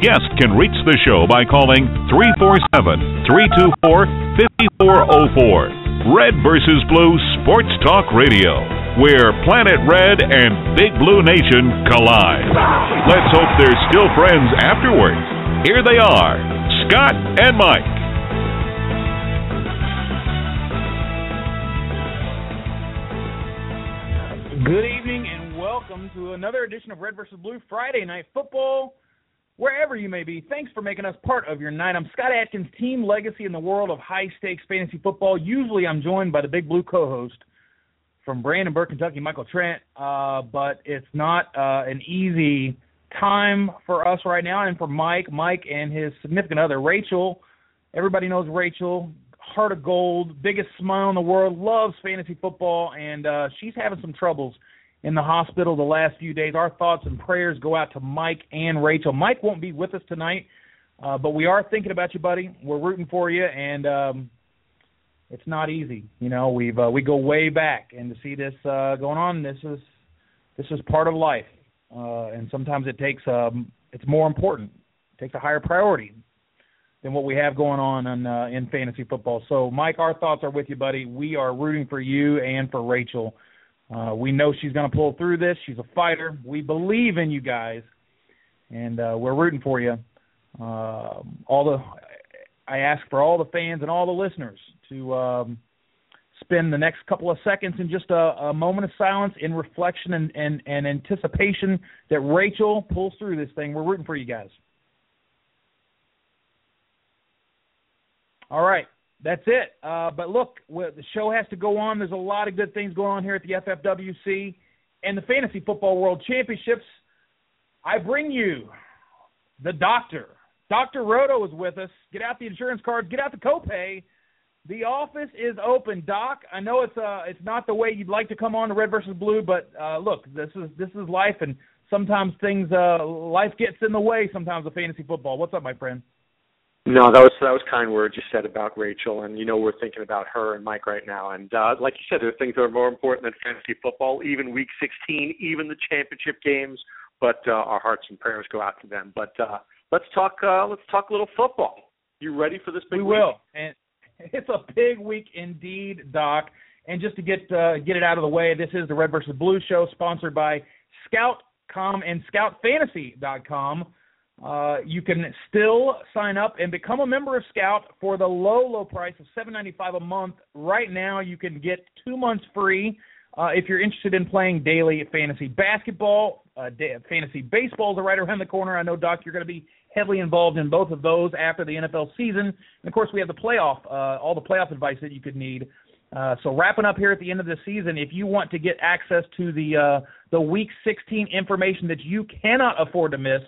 Guests can reach the show by calling 347 324 5404. Red versus Blue Sports Talk Radio, where Planet Red and Big Blue Nation collide. Let's hope they're still friends afterwards. Here they are, Scott and Mike. Good evening and welcome to another edition of Red versus Blue Friday Night Football. Wherever you may be, thanks for making us part of your night. I'm Scott Atkins, team legacy in the world of high stakes fantasy football. Usually I'm joined by the Big Blue co host from Brandenburg, Kentucky, Michael Trent. Uh, but it's not uh, an easy time for us right now and for Mike. Mike and his significant other, Rachel. Everybody knows Rachel, heart of gold, biggest smile in the world, loves fantasy football, and uh, she's having some troubles in the hospital the last few days. Our thoughts and prayers go out to Mike and Rachel. Mike won't be with us tonight, uh, but we are thinking about you, buddy. We're rooting for you, and um, it's not easy. You know, we've uh, we go way back, and to see this uh, going on, this is this is part of life, uh, and sometimes it takes um, it's more important, it takes a higher priority than what we have going on in, uh, in fantasy football. So, Mike, our thoughts are with you, buddy. We are rooting for you and for Rachel. Uh, we know she's going to pull through this. She's a fighter. We believe in you guys, and uh, we're rooting for you. Uh, all the, I ask for all the fans and all the listeners to um, spend the next couple of seconds in just a, a moment of silence, in reflection and, and, and anticipation that Rachel pulls through this thing. We're rooting for you guys. All right, that's it. Uh, but look, the show has to go on. There's a lot of good things going on here at the FFWC and the Fantasy Football World Championships. I bring you the doctor. Dr. Roto is with us. Get out the insurance cards. Get out the copay. The office is open, Doc. I know it's uh it's not the way you'd like to come on to Red versus Blue, but uh, look, this is this is life, and sometimes things uh life gets in the way. Sometimes of fantasy football. What's up, my friend? No, that was that was kind words you said about Rachel, and you know we're thinking about her and Mike right now. And uh, like you said, there are things that are more important than fantasy football, even Week 16, even the championship games. But uh, our hearts and prayers go out to them. But uh, let's talk. Uh, let's talk a little football. You ready for this big? We week? will, and it's a big week indeed, Doc. And just to get uh, get it out of the way, this is the Red versus Blue show, sponsored by Scout.com and ScoutFantasy.com. Uh, you can still sign up and become a member of Scout for the low, low price of seven ninety five a month. Right now, you can get two months free uh, if you're interested in playing daily fantasy basketball. Uh, fantasy baseball is right around the corner. I know, Doc, you're going to be heavily involved in both of those after the NFL season. And of course, we have the playoff, uh, all the playoff advice that you could need. Uh, so wrapping up here at the end of the season, if you want to get access to the uh, the Week 16 information that you cannot afford to miss,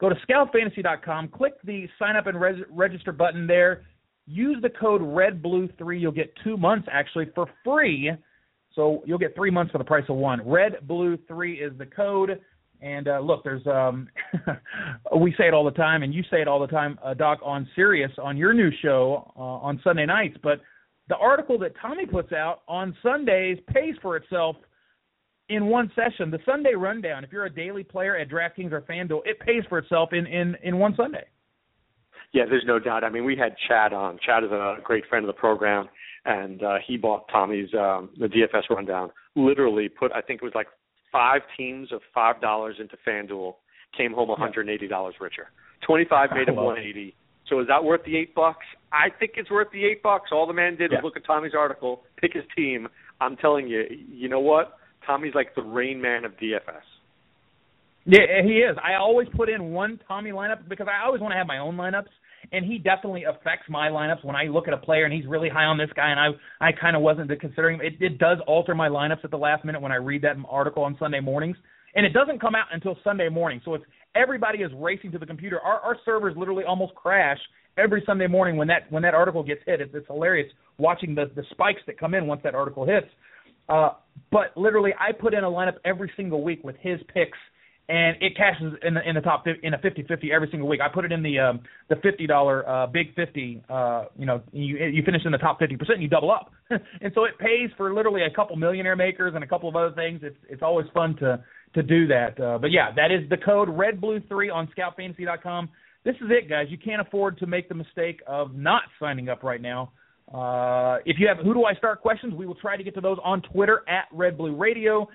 go to scoutfantasy.com, click the sign up and res- register button there. Use the code REDBLUE3. You'll get two months actually for free. So you'll get three months for the price of one. REDBLUE3 is the code. And uh, look, there's um, we say it all the time, and you say it all the time, uh, Doc, on Sirius on your new show uh, on Sunday nights. But the article that Tommy puts out on Sundays pays for itself in one session. The Sunday rundown, if you're a daily player at DraftKings or FanDuel, it pays for itself in in in one Sunday. Yeah, there's no doubt. I mean, we had Chad on. Chad is a great friend of the program, and uh, he bought Tommy's um, the DFS rundown. Literally put, I think it was like five teams of five dollars into FanDuel, came home 180 dollars richer. 25 made him 180. So is that worth the eight bucks? I think it's worth the eight bucks. All the man did Yeah. was look at Tommy's article, pick his team. I'm telling you, you know what? Tommy's like the rain man of DFS. Yeah, he is. I always put in one Tommy lineup because I always want to have my own lineups, and he definitely affects my lineups when I look at a player and he's really high on this guy, and I I kind of wasn't considering it. It does alter my lineups at the last minute when I read that article on Sunday mornings, and it doesn't come out until Sunday morning. So it's everybody is racing to the computer. Our our servers literally almost crash every Sunday morning when that when that article gets hit. It's, it's hilarious watching the the spikes that come in once that article hits. Uh, but literally, I put in a lineup every single week with his picks and it cashes in the in the top in a 50-50 every single week. I put it in the um, the fifty dollar uh, big fifty. Uh, you know, you you finish in the top fifty percent, you double up, and so it pays for literally a couple millionaire makers and a couple of other things. It's it's always fun to to do that. Uh, but yeah, that is the code Red Blue three on ScoutFantasy.com. This is it, guys. You can't afford to make the mistake of not signing up right now. Uh, if you have who do I start questions, we will try to get to those on Twitter at Red Blue Radio.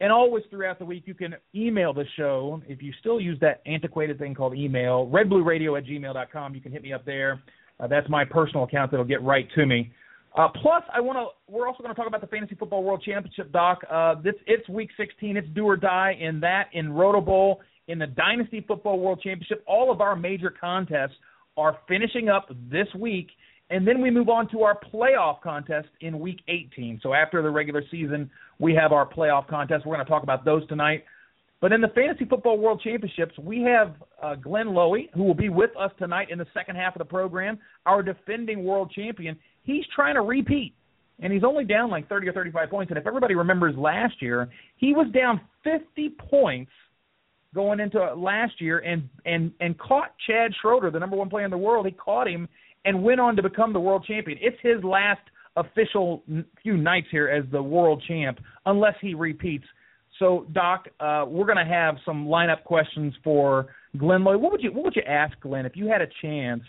And always throughout the week, you can email the show. If you still use that antiquated thing called email, redblueradio at gmail.com, you can hit me up there. Uh, that's my personal account that'll get right to me. Uh, plus, I want to. We're also going to talk about the Fantasy Football World Championship, Doc. Uh, this it's Week 16. It's do or die in that in Roto Bowl in the Dynasty Football World Championship. All of our major contests are finishing up this week, and then we move on to our playoff contest in Week 18. So after the regular season, we have our playoff contest. We're going to talk about those tonight. But in the Fantasy Football World Championships, we have uh, Glenn Lowy, who will be with us tonight in the second half of the program, our defending world champion. He's trying to repeat, and he's only down like 30 or 35 points. And if everybody remembers last year, he was down 50 points going into last year and and and caught Chad Schroeder, the number one player in the world. He caught him and went on to become the world champion. It's his last – official few nights here as the world champ, unless he repeats. So, Doc, uh, we're going to have some lineup questions for Glenn Lowy. What would you What would you ask Glenn if you had a chance?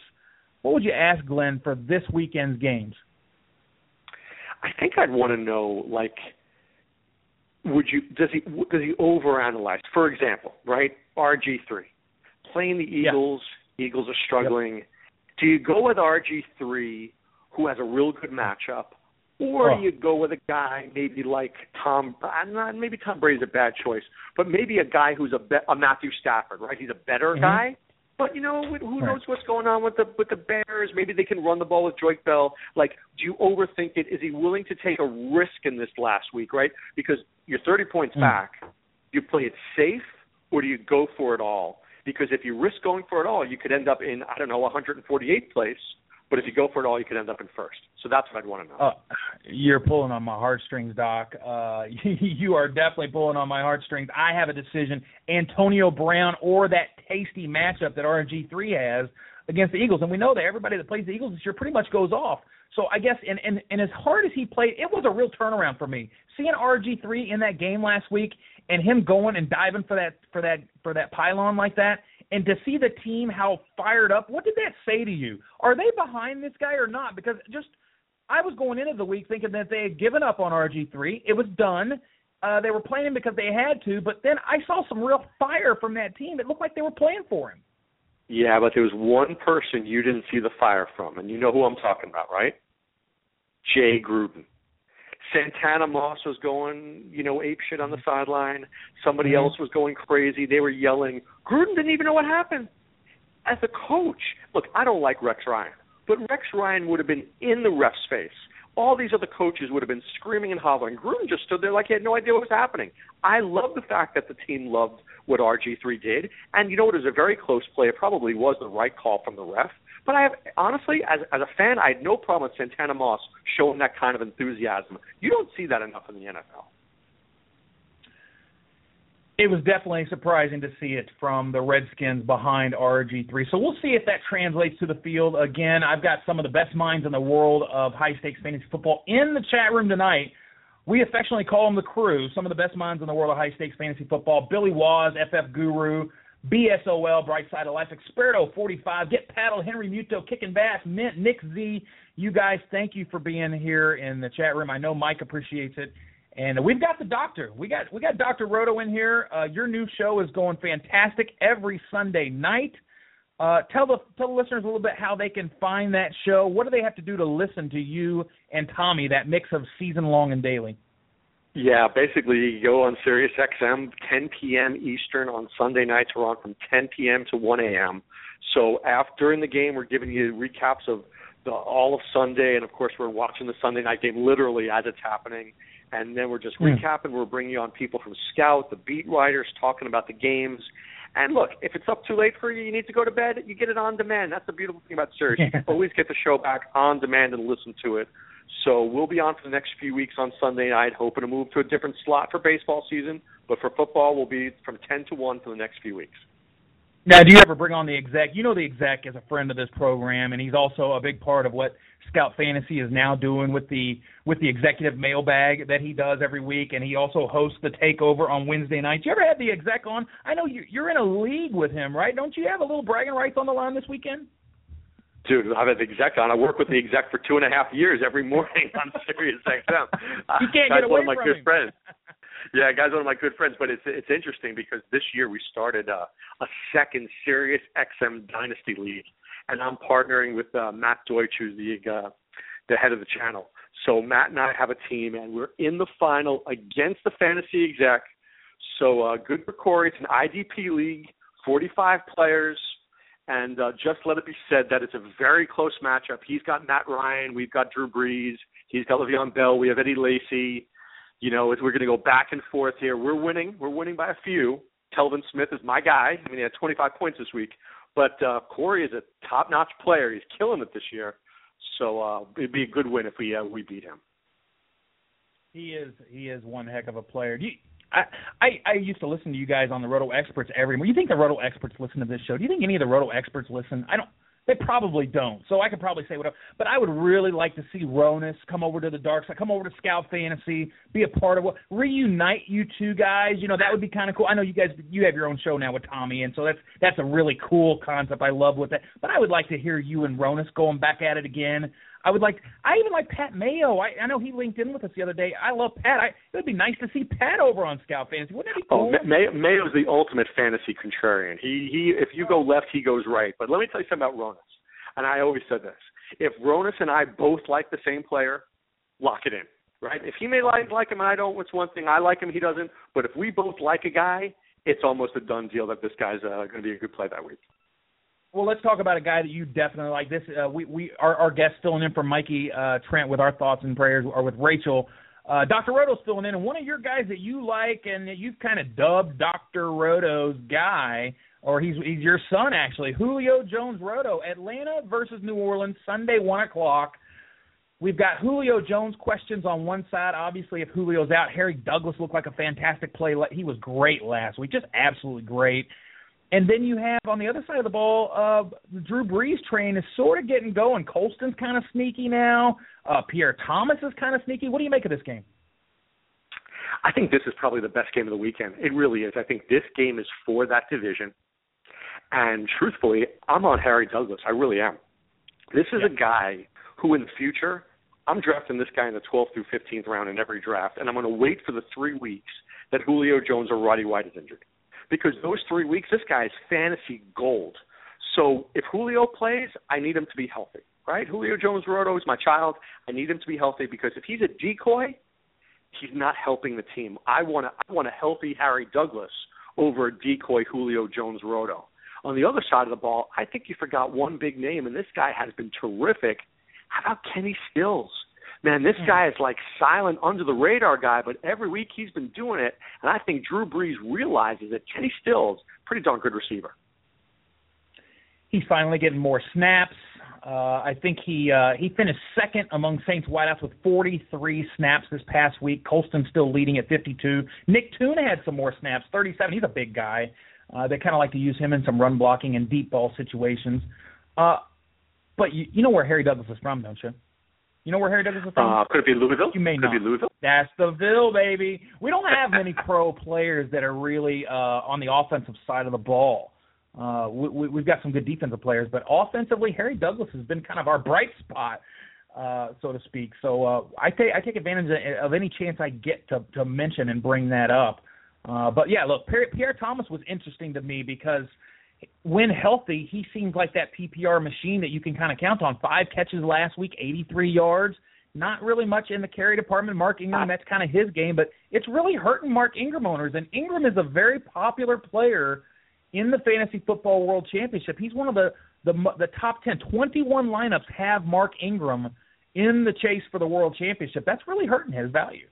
What would you ask Glenn for this weekend's games? I think I'd want to know, like, would you does he does he overanalyze? For example, right? RG three playing the Eagles. Yeah. Eagles are struggling. Yep. Do you go with RG three who has a real good matchup, or oh. you go with a guy maybe like Tom. Not maybe Tom Brady's a bad choice, but maybe a guy who's a, be, a Matthew Stafford, right? He's a better mm-hmm. guy. But you know, who knows what's going on with the with the Bears? Maybe they can run the ball with Joique Bell. Like, do you overthink it? Is he willing to take a risk in this last week, right? Because you're 30 points mm. back. You play it safe, or do you go for it all? Because if you risk going for it all, you could end up in I don't know 148th place, but if you go for it all, you could end up in first. So that's what I'd want to know. Uh, you're pulling on my heartstrings, Doc. Uh, you are definitely pulling on my heartstrings. I have a decision: Antonio Brown or that tasty matchup that RG3 has against the Eagles. And we know that everybody that plays the Eagles this year pretty much goes off. So I guess, and, and, and as hard as he played, it was a real turnaround for me. Seeing RG3 in that game last week and him going and diving for that for that for that pylon like that, and to see the team how fired up, what did that say to you? Are they behind this guy or not? Because just I was going into the week thinking that they had given up on RG3. It was done. Uh, they were playing because they had to, but then I saw some real fire from that team. It looked like they were playing for him. Yeah, but there was one person you didn't see the fire from, and you know who I'm talking about, right? Jay Gruden. Santana Moss was going, you know, ape shit on the sideline. Somebody mm-hmm. else was going crazy. They were yelling. Gruden didn't even know what happened. As a coach, look, I don't like Rex Ryan, but Rex Ryan would have been in the ref's face. All these other coaches would have been screaming and hollering. Gruden just stood there like he had no idea what was happening. I love the fact that the team loved what RG3 did, and you know it was a very close play. It probably was the right call from the ref. But I have honestly, as as a fan, I had no problem with Santana Moss showing that kind of enthusiasm. You don't see that enough in the NFL. It was definitely surprising to see it from the Redskins behind RG3. So we'll see if that translates to the field. Again, I've got some of the best minds in the world of high stakes fantasy football in the chat room tonight. We affectionately call them the crew, some of the best minds in the world of high stakes fantasy football. Billy Waz, FF Guru, BSOL, Bright Side of Life, Experto 45, Get Paddle, Henry Muto, Kicking Bass, Mint, Nick Z. You guys, thank you for being here in the chat room. I know Mike appreciates it. And we've got the doctor. We got we got Dr. Roto in here. Uh, your new show is going fantastic every Sunday night. Uh, tell the tell the listeners a little bit how they can find that show. What do they have to do to listen to you and Tommy? That mix of season long and daily. Yeah, basically you go on Sirius XM 10 p.m. Eastern on Sunday nights. We're on from 10 p.m. to 1 a.m. So after during the game, we're giving you recaps of the all of Sunday, and of course we're watching the Sunday night game literally as it's happening. and then we're just Mm. recapping. We're bringing on people from Scout, the beat writers, talking about the games. And look, if it's up too late for you, you need to go to bed. You get it on demand. That's the beautiful thing about Sirius. You always get the show back on demand and listen to it. So we'll be on for the next few weeks on Sunday night, hoping to move to a different slot for baseball season. But for football, we'll be from 10 to 1 for the next few weeks. Now, do you ever bring on the exec? You know, the exec is a friend of this program, and he's also a big part of what Scout Fantasy is now doing with the with the executive mailbag that he does every week, and he also hosts the takeover on Wednesday nights. You ever had the exec on? I know you, you're in a league with him, right? Don't you have a little bragging rights on the line this weekend? Dude, I've had the exec on. I work with the exec for two and a half years every morning on Sirius XM. You can't Guy's get one away of my from good him. friends. Yeah, guy's one of my good friends. But it's it's interesting because this year we started uh, a second Sirius XM Dynasty League, and I'm partnering with uh, Matt Deutsch, who's the uh, the head of the channel. So Matt and I have a team, and we're in the final against the fantasy exec. So uh, good for Corey. It's an IDP league, 45 players, and uh, just let it be said that it's a very close matchup. He's got Matt Ryan, we've got Drew Brees, he's got Le'Veon Bell, we have Eddie Lacy. You know, we're going to go back and forth here. We're winning. We're winning by a few. Telvin Smith is my guy. I mean, he had 25 points this week. But uh, Corey is a top-notch player. He's killing it this year. So uh, it'd be a good win if we uh, we beat him. He is he is one heck of a player. Do you, I, I I used to listen to you guys on the Roto Experts every. You think the Roto Experts listen to this show? Do you think any of the Roto Experts listen? I don't. They probably don't. So I could probably say whatever. But I would really like to see Ronus come over to the dark side, come over to Scout Fantasy, be a part of what reunite you two guys. You know that would be kind of cool. I know you guys you have your own show now with Tommy, and so that's that's a really cool concept. I love what that. But I would like to hear you and Ronus going back at it again. I would like. I even like Pat Mayo. I, I know he linked in with us the other day. I love Pat. I, it would be nice to see Pat over on Scout Fantasy. Wouldn't that be Oh, cool? Ma- May- Mayo's the ultimate fantasy contrarian. He he. If you go left, he goes right. But let me tell you something about Ronus. And I always said this: if Ronus and I both like the same player, lock it in. Right? If he may like like him and I don't, it's one thing. I like him, he doesn't. But if we both like a guy, it's almost a done deal that this guy's uh, going to be a good play that week. Well, let's talk about a guy that you definitely like. This uh, we we our, our guest filling in for Mikey uh, Trent with our thoughts and prayers, or with Rachel. Uh, Dr. Roto's filling in, and one of your guys that you like and that you've kind of dubbed Dr. Roto's guy, or he's he's your son actually, Julio Jones Roto, Atlanta versus New Orleans, Sunday one o'clock. We've got Julio Jones questions on one side. Obviously, if Julio's out, Harry Douglas looked like a fantastic play. He was great last week, just absolutely great. And then you have on the other side of the ball, uh, the Drew Brees train is sort of getting going. Colston's kind of sneaky now. Uh, Pierre Thomas is kind of sneaky. What do you make of this game? I think this is probably the best game of the weekend. It really is. I think this game is for that division. And truthfully, I'm on Harry Douglas. I really am. This is a guy who, in the future, I'm drafting this guy in the 12th through 15th round in every draft, and I'm going to wait for the three weeks that Julio Jones or Roddy White is injured. Because those three weeks, this guy is fantasy gold. So if Julio plays, I need him to be healthy, right? Julio Jones Roto is my child. I need him to be healthy because if he's a decoy, he's not helping the team. I want a, I want a healthy Harry Douglas over a decoy Julio Jones Roto. On the other side of the ball, I think you forgot one big name, and this guy has been terrific. How about Kenny Stills? Man, this guy is like silent under the radar guy, but every week he's been doing it, and I think Drew Brees realizes that Kenny Stills, pretty darn good receiver. He's finally getting more snaps. Uh, I think he uh, he finished second among Saints wideouts with 43 snaps this past week. Colston still leading at 52. Nick Toon had some more snaps, 37. He's a big guy. Uh, they kind of like to use him in some run blocking and deep ball situations. Uh, but you, you know where Harry Douglas is from, don't you? You know where Harry Douglas is from? Uh, could it be Louisville? You may could not. it be Louisville? That's the Ville, baby. We don't have many pro players that are really uh, on the offensive side of the ball. Uh, we, we've got some good defensive players, but offensively, Harry Douglas has been kind of our bright spot, uh, so to speak. So uh, I take I take advantage of any chance I get to to mention and bring that up. Uh, but yeah, look, Pierre, Pierre Thomas was interesting to me because when healthy, he seems like that PPR machine that you can kind of count on. Five catches last week, 83 yards. Not really much in the carry department. Mark Ingram, that's kind of his game, but it's really hurting Mark Ingram owners. And Ingram is a very popular player in the fantasy football world championship. He's one of the the the top 10. 21 lineups have Mark Ingram in the chase for the world championship. That's really hurting his value.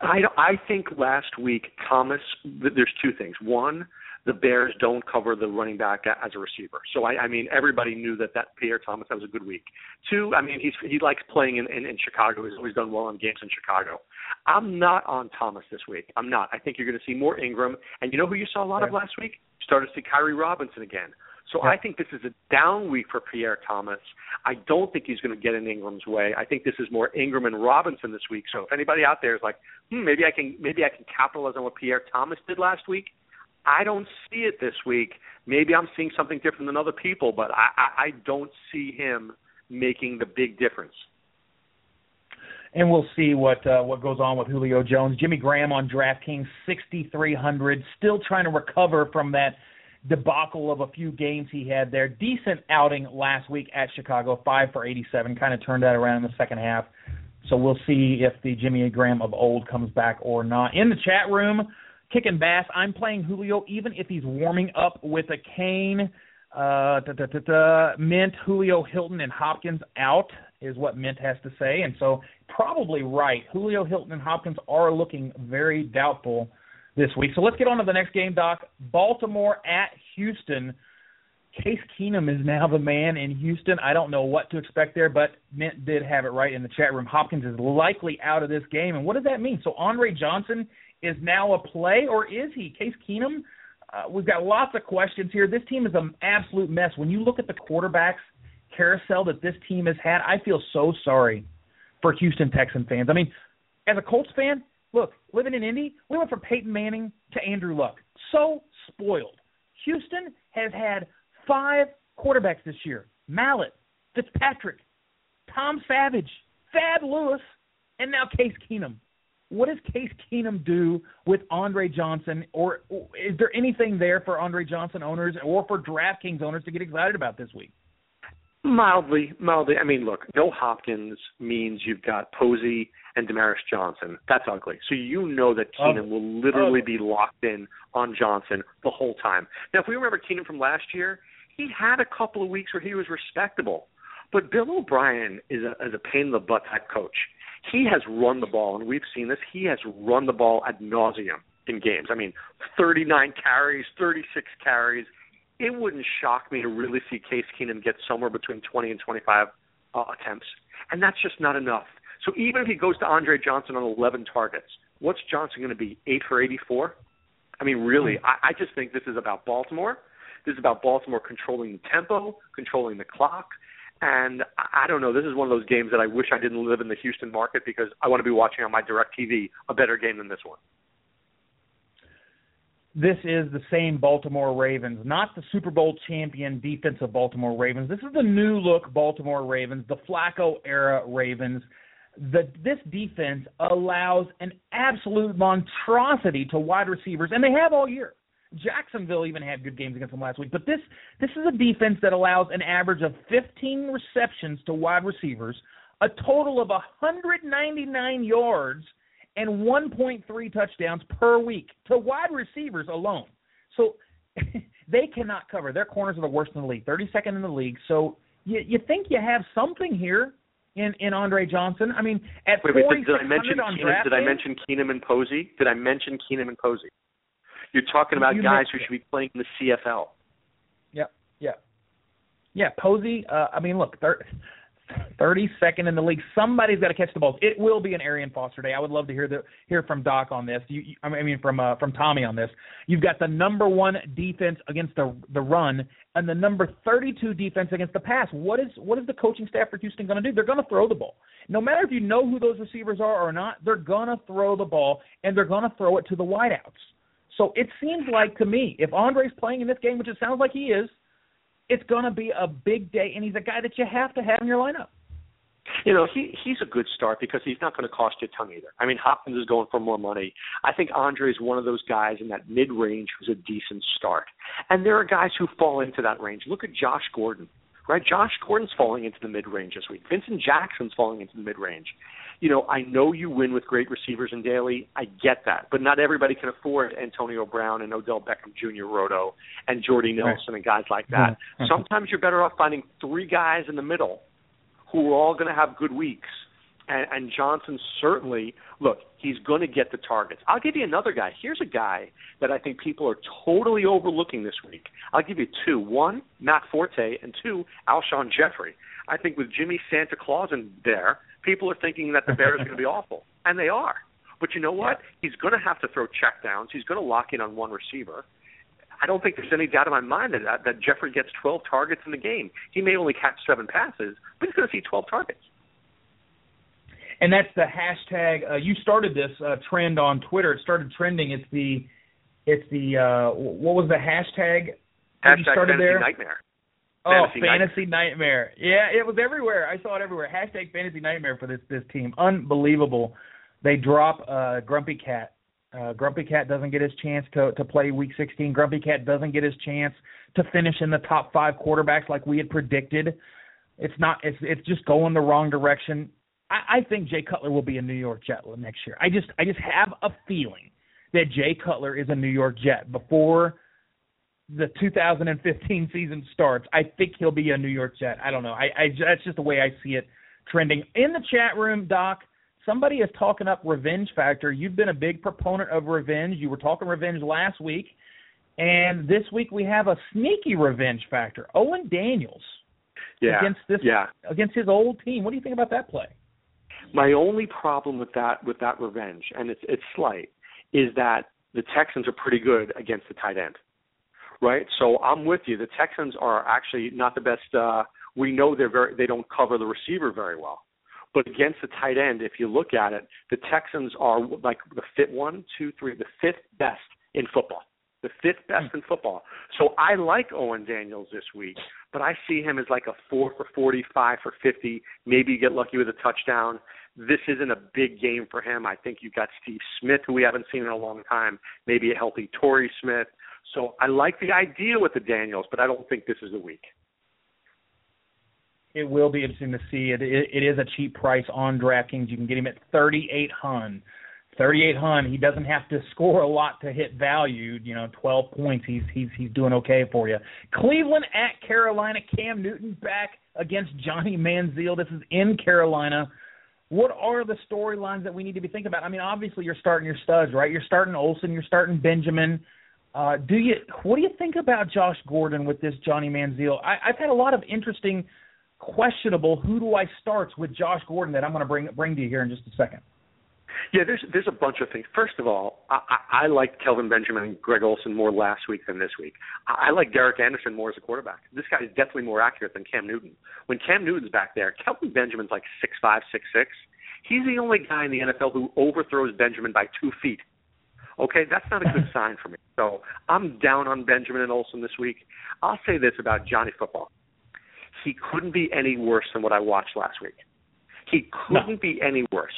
I I think last week Thomas. There's two things. One, the Bears don't cover the running back as a receiver. So I, I mean, everybody knew that that Pierre Thomas that was a good week. Two, I mean, he's he likes playing in, in in Chicago. He's always done well in games in Chicago. I'm not on Thomas this week. I'm not. I think you're going to see more Ingram. And you know who you saw a lot yeah. of last week? You Started to see Khiry Robinson again. So yeah. I think this is a down week for Pierre Thomas. I don't think he's going to get in Ingram's way. I think this is more Ingram and Robinson this week. So if anybody out there is like, hmm, maybe I can maybe I can capitalize on what Pierre Thomas did last week, I don't see it this week. Maybe I'm seeing something different than other people, but I, I, I don't see him making the big difference. And we'll see what uh, what goes on with Julio Jones. Jimmy Graham on DraftKings, 6,300, still trying to recover from that debacle of a few games he had there. Decent outing last week at Chicago, five for 87, kind of turned that around in the second half. So we'll see if the Jimmy Graham of old comes back or not. In the chat room, kicking bass. I'm playing Julio even if he's warming up with a cane. Uh, da, da, da. Mint, Julio, Hilton, and Hopkins out is what Mint has to say, and so probably right. Julio, Hilton, and Hopkins are looking very doubtful this week. So let's get on to the next game, Doc. Baltimore at Houston. Case Keenum is now the man in Houston. I don't know what to expect there, but Mint did have it right in the chat room. Hopkins is likely out of this game, and what does that mean? So Andre Johnson is now a play, or is he? Case Keenum, uh, we've got lots of questions here. This team is an absolute mess. When you look at the quarterbacks carousel that this team has had, I feel so sorry for Houston Texan fans. I mean, as a Colts fan, look, living in Indy, we went from Peyton Manning to Andrew Luck. So spoiled. Houston has had five quarterbacks this year Mallett, Fitzpatrick, Tom Savage, Thad Lewis, and now Case Keenum what does Case Keenum do with Andre Johnson, or is there anything there for Andre Johnson owners or for DraftKings owners to get excited about this week? Mildly, mildly. I mean, look, no Hopkins means you've got Posey and Damaris Johnson. That's ugly. So you know that Keenum will literally be locked in on Johnson the whole time. Now, if we remember Keenum from last year, he had a couple of weeks where he was respectable. But Bill O'Brien is a, is a pain in the butt type coach he has run the ball, and we've seen this. He has run the ball ad nauseum in games. I mean, 39 carries, 36 carries. It wouldn't shock me to really see Case Keenum get somewhere between 20 and 25 uh, attempts, and that's just not enough. So even if he goes to Andre Johnson on 11 targets, what's Johnson going to be? Eight for 84? I mean, really, hmm. I, I just think this is about Baltimore. This is about Baltimore controlling the tempo, controlling the clock, and I don't know. This is one of those games that I wish I didn't live in the Houston market because I want to be watching on my DirecTV a better game than this one. This is the same Baltimore Ravens, not the Super Bowl champion defensive Baltimore Ravens. This is the new look Baltimore Ravens, the Flacco era Ravens. The, this defense allows an absolute monstrosity to wide receivers, and they have all year. Jacksonville even had good games against them last week. But this this is a defense that allows an average of 15 receptions to wide receivers, a total of 199 yards, and 1.3 touchdowns per week to wide receivers alone. So they cannot cover. Their corners are the worst in the league, 32nd in the league. So you you think you have something here in in Andre Johnson? I mean, at wait, wait, did, did I mention Keenum, did I mention Keenum and Posey? Did I mention Keenum and Posey? You're talking about you guys who should be playing in the CFL. Yeah, yeah, yeah. Posey. Uh, I mean, look, thirty second in the league. Somebody's got to catch the balls. It will be an Arian Foster day. I would love to hear the hear from Doc on this. You, you, I mean, from uh, from Tommy on this. You've got the number one defense against the the run and the number thirty two defense against the pass. What is what is the coaching staff for Houston going to do? They're going to throw the ball. No matter if you know who those receivers are or not, they're going to throw the ball and they're going to throw it to the wideouts. So it seems like to me, if Andre's playing in this game, which it sounds like he is, it's going to be a big day, and he's a guy that you have to have in your lineup. You know, he he's a good start because he's not going to cost you a ton either. I mean, Hopkins is going for more money. I think Andre is one of those guys in that mid range who's a decent start. And there are guys who fall into that range. Look at Josh Gordon, right? Josh Gordon's falling into the mid range this week. Vincent Jackson's falling into the mid range you know, I know you win with great receivers in daily. I get that, but not everybody can afford Antonio Brown and Odell Beckham Jr. Roto and Jordy Nelson right. and guys like that. Sometimes you're better off finding three guys in the middle who are all going to have good weeks And, and Johnson certainly, look, he's going to get the targets. I'll give you another guy. Here's a guy that I think people are totally overlooking this week. I'll give you two. One, Matt Forte, and two, Alshon Jeffery. I think with Jimmy Santa Claus in there, people are thinking that the Bears are going to be awful, and they are. But you know what? He's going to have to throw checkdowns. He's going to lock in on one receiver. I don't think there's any doubt in my mind that that Jeffery gets 12 targets in the game. He may only catch seven passes, but he's going to see 12 targets. And that's the hashtag. Uh, you started this uh, trend on Twitter. It started trending. It's the, it's the uh, what was the hashtag? Hashtag fantasy there? nightmare. Oh, Fantasy fantasy nightmare. Yeah, it was everywhere. I saw it everywhere. Hashtag fantasy nightmare for this this team. Unbelievable. They drop uh, Grumpy Cat. Uh, Grumpy Cat doesn't get his chance to to play Week 16. Grumpy Cat doesn't get his chance to finish in the top five quarterbacks like we had predicted. It's not. It's it's just going the wrong direction. I, I think Jay Cutler will be a New York Jet next year. I just I just have a feeling that Jay Cutler is a New York Jet before the 2015 season starts. I think he'll be a New York Jet. I don't know. I, I that's just the way I see it trending in the chat room, Doc. Somebody is talking up revenge factor. You've been a big proponent of revenge. You were talking revenge last week, and this week we have a sneaky revenge factor. Owen Daniels Yeah. against this yeah. against his old team. What do you think about that play? My only problem with that with that revenge, and it's it's slight, is that the Texans are pretty good against the tight end. Right? So I'm with you. The Texans are actually not the best uh we know they're very they don't cover the receiver very well. But against the tight end, if you look at it, the Texans are like the fifth one, two, three, the fifth best in football. The fifth best in football. So I like Owen Daniels this week, but I see him as like a four for forty, five for fifty, maybe get lucky with a touchdown. This isn't a big game for him. I think you've got Steve Smith, who we haven't seen in a long time, maybe a healthy Torrey Smith. So I like the idea with the Daniels, but I don't think this is the week. It will be interesting to see. It, it, it is a cheap price on DraftKings. You can get him at 38 hun. 38 hun. He doesn't have to score a lot to hit value. You know, 12 points. He's he's he's doing okay for you. Cleveland at Carolina. Cam Newton back against Johnny Manziel. This is in Carolina. What are the storylines that we need to be thinking about? I mean, obviously you're starting your studs, right? You're starting Olsen. You're starting Benjamin. Uh, do you? What do you think about Josh Gordon with this Johnny Manziel? I, I've had a lot of interesting questionable who do I start with Josh Gordon that I'm going to bring bring to you here in just a second. Yeah, there's there's a bunch of things. First of all, I, I, I like Kelvin Benjamin and Greg Olsen more last week than this week. I, I like Derek Anderson more as a quarterback. This guy is definitely more accurate than Cam Newton. When Cam Newton's back there, Kelvin Benjamin's like six five, six six. He's the only guy in the NFL who overthrows Benjamin by two feet. Okay, that's not a good sign for me. So I'm down on Benjamin and Olsen this week. I'll say this about Johnny Football he couldn't be any worse than what I watched last week. He couldn't no. be any worse.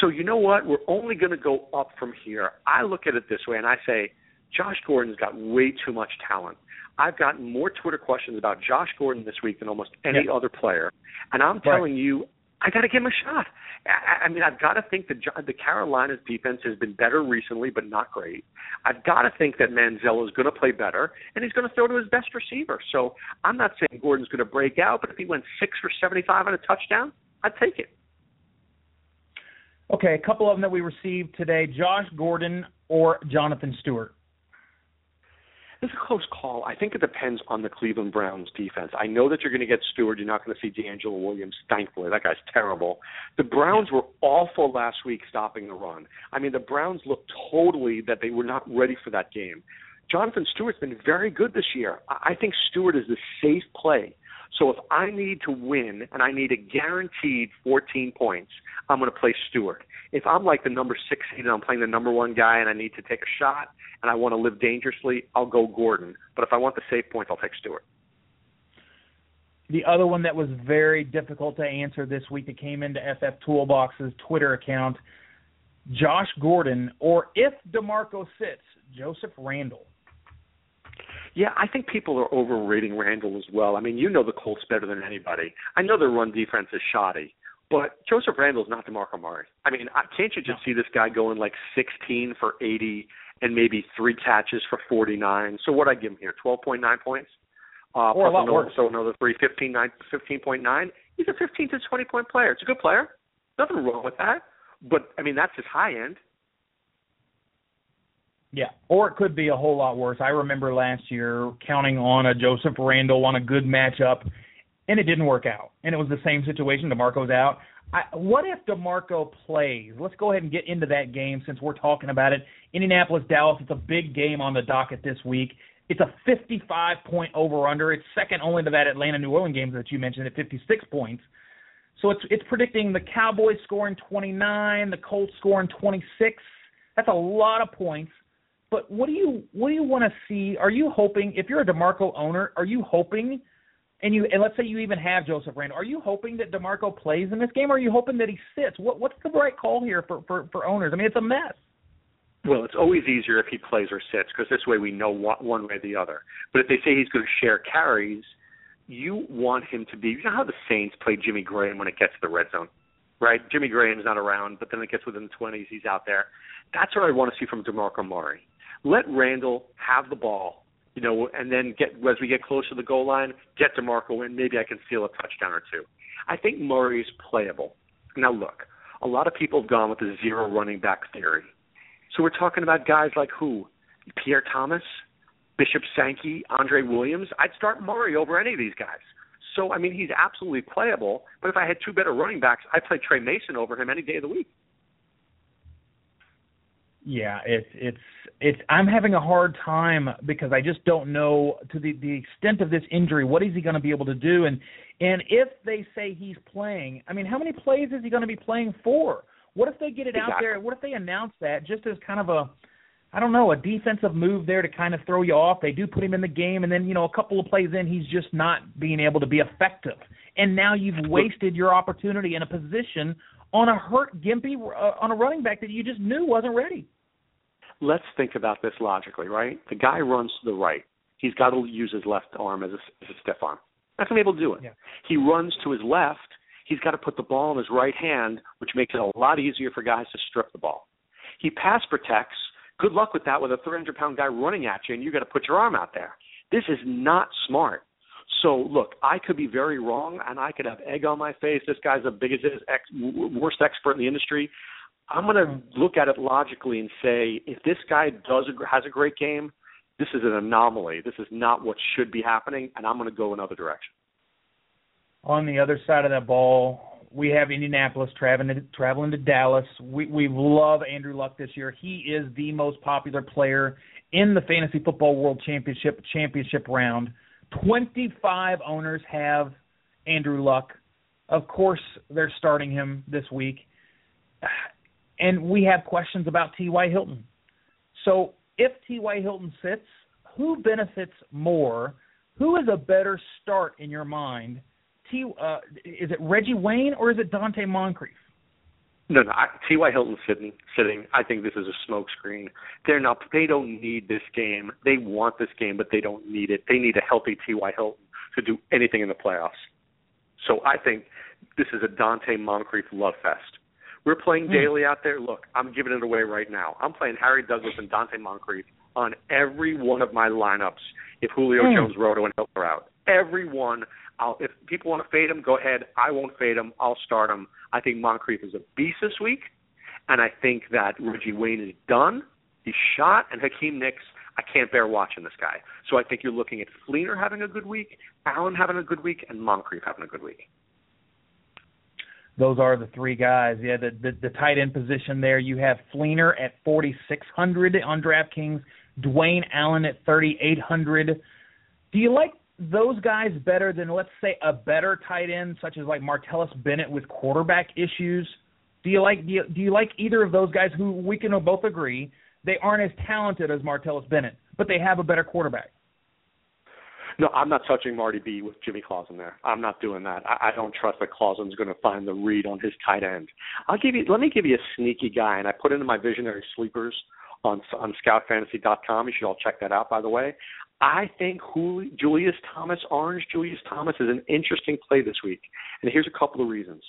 So you know what? We're only going to go up from here. I look at it this way, and I say, Josh Gordon's got way too much talent. I've gotten more Twitter questions about Josh Gordon this week than almost any yeah. other player, and I'm telling you, I got to give him a shot. I, I mean, I've got to think that the Carolina's defense has been better recently, but not great. I've got to think that Manziel is going to play better, and he's going to throw to his best receiver. So I'm not saying Gordon's going to break out, but if he went six for 75 on a touchdown, I'd take it. Okay, a couple of them that we received today: Josh Gordon or Jonathan Stewart. This is a close call. I think it depends on the Cleveland Browns defense. I know that you're going to get Stewart. You're not going to see DeAngelo Williams. Thankfully, that guy's terrible. The Browns were awful last week stopping the run. I mean, the Browns looked totally that they were not ready for that game. Jonathan Stewart's been very good this year. I think Stewart is the safe play. So if I need to win and I need a guaranteed 14 points, I'm going to play Stewart. If I'm like the number six seed and I'm playing the number one guy and I need to take a shot and I want to live dangerously, I'll go Gordon. But if I want the safe points, I'll take Stewart. The other one that was very difficult to answer this week that came into FF Toolbox's Twitter account, Josh Gordon, or if DeMarco sits, Joseph Randle. Yeah, I think people are overrating Randle as well. I mean, you know the Colts better than anybody. I know their run defense is shoddy, but Joseph Randle's not DeMarco Murray. I mean, can't you just no. see this guy going like 16 for 80 and maybe three catches for 49? So what I give him here, 12.9 points. Uh, or a lot another, worse. So another three, 15, 9, 15.9. He's a 15 to 20 point player. It's a good player. Nothing wrong with that. But I mean, that's his high end. Yeah, or it could be a whole lot worse. I remember last year counting on a Joseph Randle on a good matchup, and it didn't work out. And it was the same situation. DeMarco's out. I, what if DeMarco plays? Let's go ahead and get into that game since we're talking about it. Indianapolis, Dallas. It's a big game on the docket this week. It's a 55 point over under. It's second only to that Atlanta New Orleans game that you mentioned at 56 points. So it's it's predicting the Cowboys scoring 29, the Colts scoring 26. That's a lot of points. But what do you what do you want to see? Are you hoping if you're a DeMarco owner, are you hoping and you and let's say you even have Joseph Randle, are you hoping that DeMarco plays in this game or are you hoping that he sits? What what's the right call here for for, for owners? I mean, it's a mess. Well, it's always easier if he plays or sits because this way we know one way or the other. But if they say he's going to share carries, you want him to be. You know how the Saints play Jimmy Graham when it gets to the red zone, right? Jimmy Graham's not around, but then it gets within the 20s, he's out there. That's what I want to see from DeMarco Murray. Let Randle have the ball, you know, and then get as we get closer to the goal line, get DeMarco in. Maybe I can steal a touchdown or two. I think Murray's playable. Now look, a lot of people have gone with the zero running back theory. So we're talking about guys like who? Pierre Thomas, Bishop Sankey, Andre Williams. I'd start Murray over any of these guys. So I mean, he's absolutely playable. But if I had two better running backs, I'd play Tre Mason over him any day of the week. Yeah, it's it's it's. I'm having a hard time because I just don't know to the the extent of this injury. What is he going to be able to do? And and if they say he's playing, I mean, how many plays is he going to be playing for? What if they get it exactly. out there? What if they announce that just as kind of a, I don't know, a defensive move there to kind of throw you off? They do put him in the game, and then you know a couple of plays in, he's just not being able to be effective, and now you've wasted your opportunity in a position on a hurt gimpy uh, on a running back that you just knew wasn't ready. Let's think about this logically, right? The guy runs to the right. He's got to use his left arm as a, as a stiff arm. Not going to be able to do it. Yeah. He runs to his left he's got to put the ball in his right hand, which makes it a lot easier for guys to strip the ball. He pass protects. Good luck with that with a 300 pound guy running at you, and you got to put your arm out there. This is not smart. So look, I could be very wrong, and I could have egg on my face. This guy's the biggest, ex, worst expert in the industry. I'm going to look at it logically and say, if this guy does has a great game, this is an anomaly. This is not what should be happening, and I'm going to go another direction on the other side of that ball, we have Indianapolis traveling to, traveling to Dallas. We we love Andrew Luck this year. He is the most popular player in the Fantasy Football World Championship championship round. 25 owners have Andrew Luck. Of course, they're starting him this week. And we have questions about T.Y. Hilton. So, if T.Y. Hilton sits, who benefits more? Who is a better start in your mind T. Uh, is it Reggie Wayne or is it Donte Moncrief? No, no. T.Y. Hilton sitting. Sitting. I think this is a smokescreen. They're not. They don't need this game. They want this game, but they don't need it. They need a healthy T.Y. Hilton to do anything in the playoffs. So I think this is a Donte Moncrief love fest. We're playing mm. daily out there. Look, I'm giving it away right now. I'm playing Harry Douglas and Donte Moncrief on every one of my lineups if Julio mm. Jones, Roto, and Hill are out. Every one I'll, if people want to fade him, go ahead. I won't fade him. I'll start him. I think Moncrief is a beast this week, and I think that Reggie Wayne is done. He's shot, and Hakeem Nicks. I can't bear watching this guy. So I think you're looking at Fleener having a good week, Allen having a good week, and Moncrief having a good week. Those are the three guys. Yeah, the the, the tight end position there. You have Fleener at 4,600 on DraftKings, Dwayne Allen at 3,800. Do you like those guys better than let's say a better tight end such as like Martellus Bennett with quarterback issues? Do you like do you, do you like either of those guys who we can both agree they aren't as talented as Martellus Bennett, but they have a better quarterback? No, I'm not touching Marty B with Jimmy Clausen there. I'm not doing that. I, I don't trust that Clausen's going to find the read on his tight end. I'll give you. Let me give you a sneaky guy, and I put into my visionary sleepers on on ScoutFantasy.com. You should all check that out, by the way. I think Julius Thomas, Orange Julius Thomas, is an interesting play this week, and here's a couple of reasons.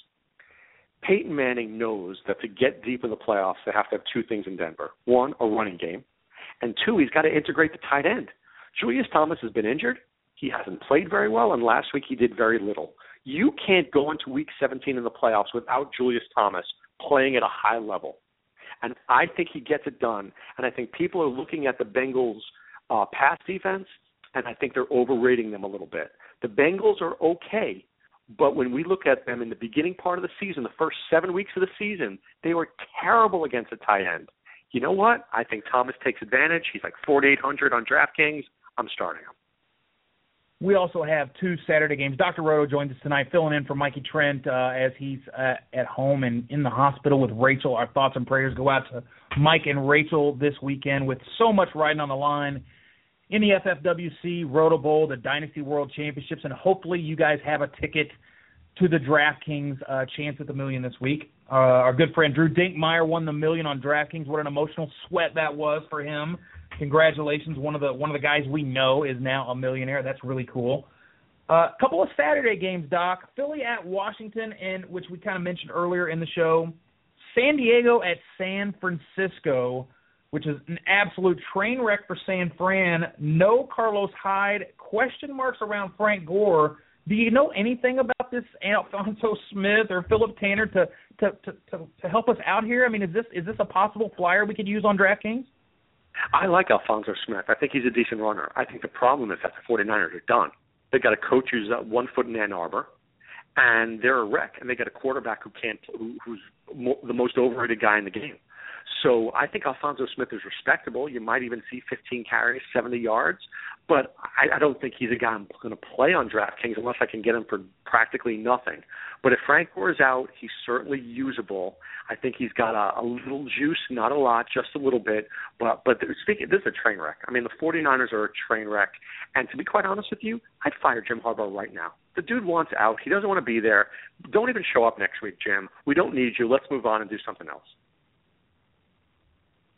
Peyton Manning knows that to get deep in the playoffs, they have to have two things in Denver: one, a running game, and two, he's got to integrate the tight end. Julius Thomas has been injured. He hasn't played very well, and last week he did very little. You can't go into Week 17 in the playoffs without Julius Thomas playing at a high level. And I think he gets it done. And I think people are looking at the Bengals' uh, pass defense, and I think they're overrating them a little bit. The Bengals are okay, but when we look at them in the beginning part of the season, the first seven weeks of the season, they were terrible against the tight end. You know what? I think Thomas takes advantage. He's like 4,800 on DraftKings. I'm starting him. We also have two Saturday games. Dr. Roto joins us tonight, filling in for Mikey Trent uh, as he's uh, at home and in the hospital with Rachel. Our thoughts and prayers go out to Mike and Rachel this weekend with so much riding on the line in the FFWC, Roto Bowl, the Dynasty World Championships, and hopefully you guys have a ticket to the DraftKings uh, chance at the million this week. Uh, our good friend Drew Dinkmeyer won the million on DraftKings. What an emotional sweat that was for him. Congratulations, one of the one of the guys we know is now a millionaire. That's really cool. A uh, couple of Saturday games, Doc. Philly at Washington, and which we kind of mentioned earlier in the show. San Diego at San Francisco which is an absolute train wreck for San Fran. No Carlos Hyde. Question marks around Frank Gore. Do you know anything about this Alfonso Smith or Phillip Tanner to, to to to to help us out here? I mean, is this is this a possible flyer we could use on DraftKings? I like Alfonso Smith. I think he's a decent runner. I think the problem is that the 49ers are done. They've got a coach who's uh, one foot in Ann Arbor, and they're a wreck. And they got a quarterback who can't, who, who's mo- the most overrated guy in the game. So I think Alfonso Smith is respectable. You might even see 15 carries, 70 yards, but I, I don't think he's a guy I'm going to play on DraftKings unless I can get him for practically nothing. But if Frank Gore is out, he's certainly usable. I think he's got a, a little juice, not a lot, just a little bit. But but speaking, this is a train wreck. I mean, the 49ers are a train wreck. And to be quite honest with you, I'd fire Jim Harbaugh right now. The dude wants out. He doesn't want to be there. Don't even show up next week, Jim. We don't need you. Let's move on and do something else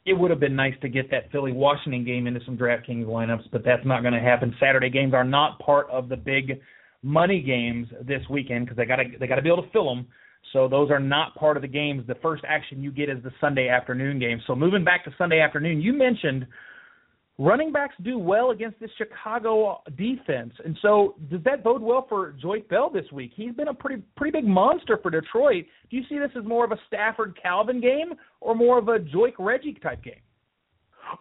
it would have been nice to get that Philly Washington game into some DraftKings lineups, but that's not going to happen. Saturday games are not part of the big money games this weekend because they got to they got to be able to fill them. So those are not part of the games. The first action you get is the Sunday afternoon game. So moving back to Sunday afternoon, you mentioned running backs do well against this Chicago defense. And so does that bode well for Joique Bell this week? He's been a pretty pretty big monster for Detroit. Do you see this as more of a Stafford Calvin game or more of a Joique Reggie type game?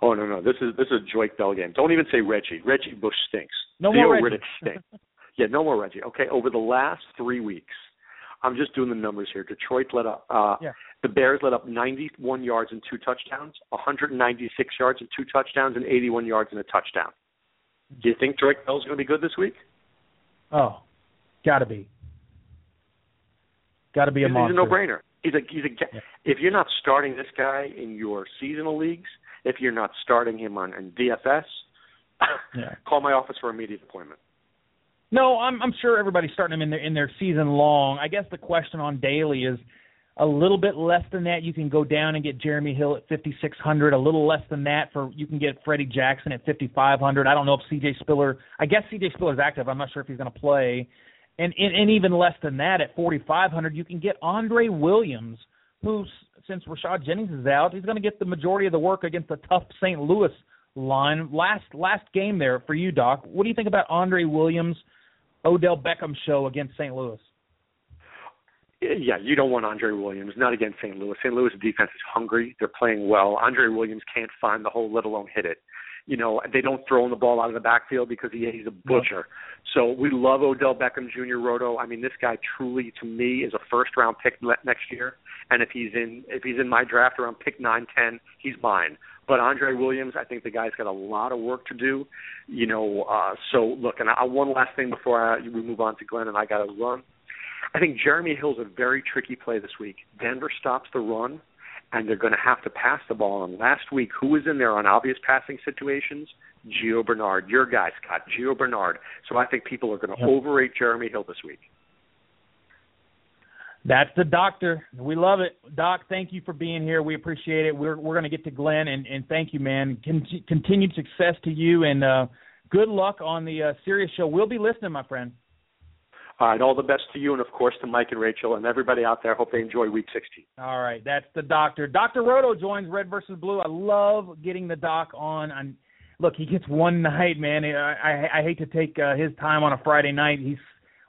Oh no no this is this is a Joique Bell game. Don't even say Reggie. Reggie Bush stinks. No Theo more Reggie. Riddick stinks. yeah, no more Reggie. Okay, over the last three weeks, I'm just doing the numbers here. Detroit let up. Uh, yeah. The Bears let up 91 yards and two touchdowns, 196 yards and two touchdowns, and 81 yards and a touchdown. Do you think Joique Bell's going to be good this week? Oh, got to be. Got to be a he's, monster. He's a no-brainer. He's a he's a. Yeah. If you're not starting this guy in your seasonal leagues, if you're not starting him on in DFS, yeah. call my office for immediate appointment. No, I'm I'm sure everybody's starting him in their in their season long. I guess the question on daily is a little bit less than that. You can go down and get Jeremy Hill at 5600. A little less than that for you can get Freddie Jackson at 5500. I don't know if CJ Spiller. I guess CJ Spiller is active. I'm not sure if he's going to play. And, and and even less than that at 4500, you can get Andre Williams, who since Rashad Jennings is out, he's going to get the majority of the work against the tough St. Louis line. Last last game there for you, Doc. What do you think about Andre Williams? Odell Beckham show against St. Louis. Yeah, you don't want Andre Williams, not against St. Louis. St. Louis defense is hungry. They're playing well. Andre Williams can't find the hole, let alone hit it. You know, they don't throw the ball out of the backfield because he, he's a butcher. So we love Odell Beckham Jr. Roto. I mean, this guy truly, to me, is a first round pick next year. And if he's in, if he's in my draft around pick nine, ten, he's mine. But Andre Williams, I think the guy's got a lot of work to do. You know, uh, so look, and I, one last thing before I, we move on to Glenn, and I got to run. I think Jeremy Hill's a very tricky play this week. Denver stops the run, and they're going to have to pass the ball. And last week, who was in there on obvious passing situations? Gio Bernard, your guy, Scott, Gio Bernard. So I think people are going to yep. overrate Jeremy Hill this week. That's the doctor. We love it, Doc. Thank you for being here. We appreciate it. We're we're going to get to Glenn and and thank you, man. Con- continued success to you and uh, good luck on the uh, Sirius show. We'll be listening, my friend. All right, all the best to you and of course to Mike and Rachel and everybody out there. Hope they enjoy Week 16. All right, that's the doctor. Dr. Roto joins Red versus Blue. I love getting the doc on. on look, he gets one night, man. I I, I hate to take uh, his time on a Friday night. He's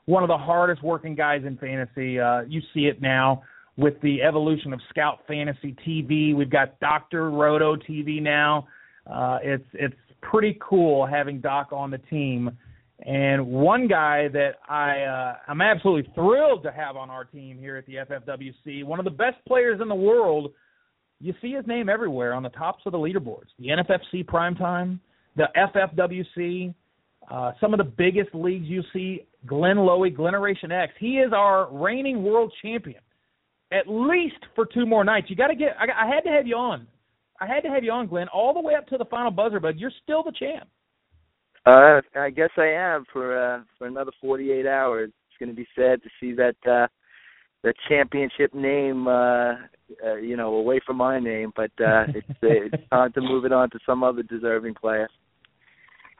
one of the hardest working guys in fantasy. Uh, you see it now with the evolution of Scout Fantasy TV. We've got Doctor Roto TV now. Uh, it's it's pretty cool having Doc on the team. And one guy that I uh, I'm absolutely thrilled to have on our team here at the FFWC, one of the best players in the world. You see his name everywhere on the tops of the leaderboards. The NFFC Primetime, the FFWC, uh, some of the biggest leagues you see. Glenn Lowy, Generation X. He is our reigning world champion, at least for two more nights. You got to get. I, I had to have you on. I had to have you on, Glenn, all the way up to the final buzzer, but you're still the champ. Uh, I guess I am for uh, for another 48 hours. It's going to be sad to see that uh, the championship name, uh, uh, you know, away from my name. But uh, it's it's time to move it on to some other deserving player.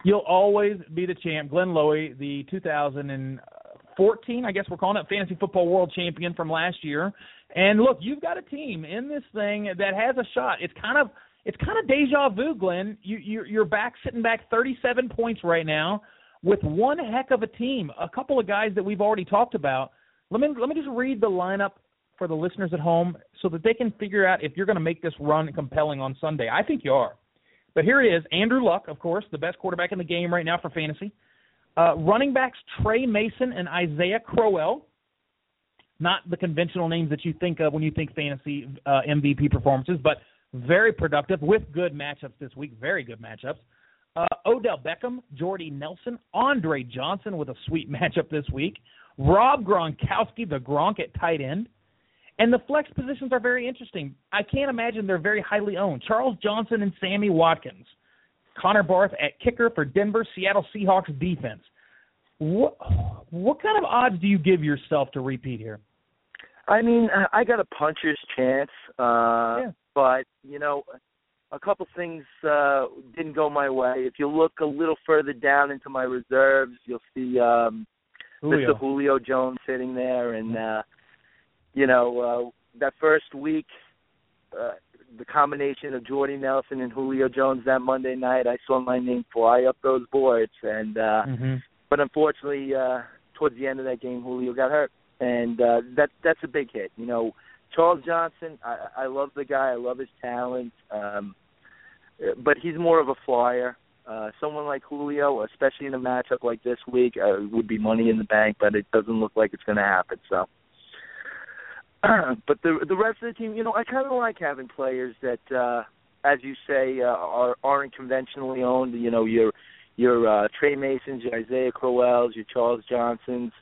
You'll always be the champ, Glenn Lowy, the 2014, I guess we're calling it Fantasy Football World Champion from last year. And look, you've got a team in this thing that has a shot. It's kind of it's kind of deja vu, Glenn. You, you you're back sitting back 37 points right now with one heck of a team. A couple of guys that we've already talked about. Let me let me just read the lineup for the listeners at home so that they can figure out if you're going to make this run compelling on Sunday. I think you are. But here it is: Andrew Luck, of course, the best quarterback in the game right now for fantasy. Uh, running backs Tre Mason and Isaiah Crowell not the conventional names that you think of when you think fantasy uh, MVP performances, but very productive with good matchups this week. Very good matchups. Uh, Odell Beckham, Jordy Nelson, Andre Johnson with a sweet matchup this week. Rob Gronkowski, the Gronk at tight end. And the flex positions are very interesting. I can't imagine they're very highly owned. Charles Johnson and Sammy Watkins. Connor Barth at kicker for Denver Seattle Seahawks defense. What what kind of odds do you give yourself to repeat here? I mean, I got a puncher's chance, uh, yeah. But you know, a couple things uh, didn't go my way. If you look a little further down into my reserves, you'll see um, Julio. Mr. Julio Jones sitting there, and uh, you know uh, that first week, uh, the combination of Jordy Nelson and Julio Jones that Monday night, I saw my name fly up those boards, and uh, mm-hmm but unfortunately, uh, towards the end of that game, Julio got hurt, and uh, that that's a big hit. You know, Charles Johnson, I, I love the guy, I love his talent, um, but he's more of a flyer. Uh, someone like Julio, especially in a matchup like this week, uh, would be money in the bank, but it doesn't look like it's going to happen. So, but the the rest of the team, you know, I kind of like having players that, uh, as you say, uh, are aren't conventionally owned. You know, you're your uh, Tre Masons, your Isaiah Crowells, your Charles Johnsons.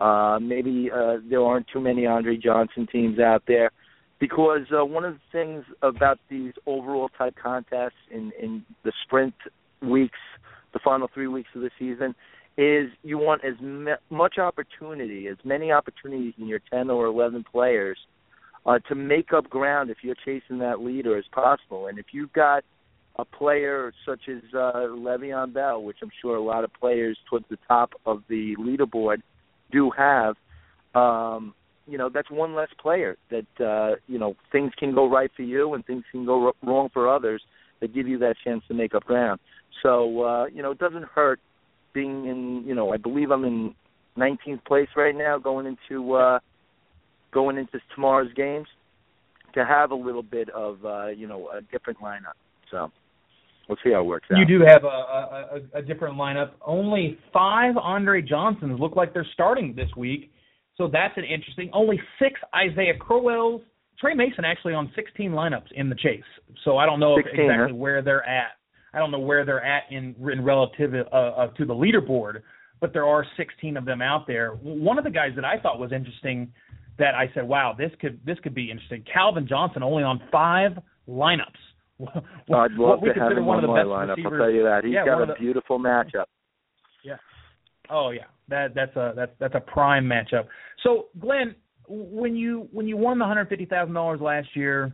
Uh, maybe uh, there aren't too many Andre Johnson teams out there because uh, one of the things about these overall type contests in, in the sprint weeks, the final three weeks of the season, is you want as me- much opportunity, as many opportunities in your 10 or 11 players uh, to make up ground if you're chasing that leader as possible. And if you've got – a player such as uh, Le'Veon Bell, which I'm sure a lot of players towards the top of the leaderboard do have, um, you know, that's one less player that uh, you know things can go right for you and things can go wrong for others that give you that chance to make up ground. So uh, you know, it doesn't hurt being in. You know, I believe I'm in 19th place right now, going into uh, going into tomorrow's games to have a little bit of uh, you know a different lineup. So we'll see how it works out. You do have a, a, a different lineup. Only five Andre Johnsons look like they're starting this week, so that's an interesting. Only six Isaiah Crowells. Tre Mason actually on 16 lineups in the chase, so I don't know 16, exactly huh? where they're at. I don't know where they're at in in relative uh, uh, to the leaderboard, but there are 16 of them out there. One of the guys that I thought was interesting that I said, "Wow, this could this could be interesting." Calvin Johnson only on five lineups. I'd love to have him on my lineup. Receivers. I'll tell you that. He's yeah, got a the, beautiful matchup. Yeah. Oh yeah. That that's a that's that's a prime matchup. So Glenn, when you when you won the hundred fifty thousand dollars last year,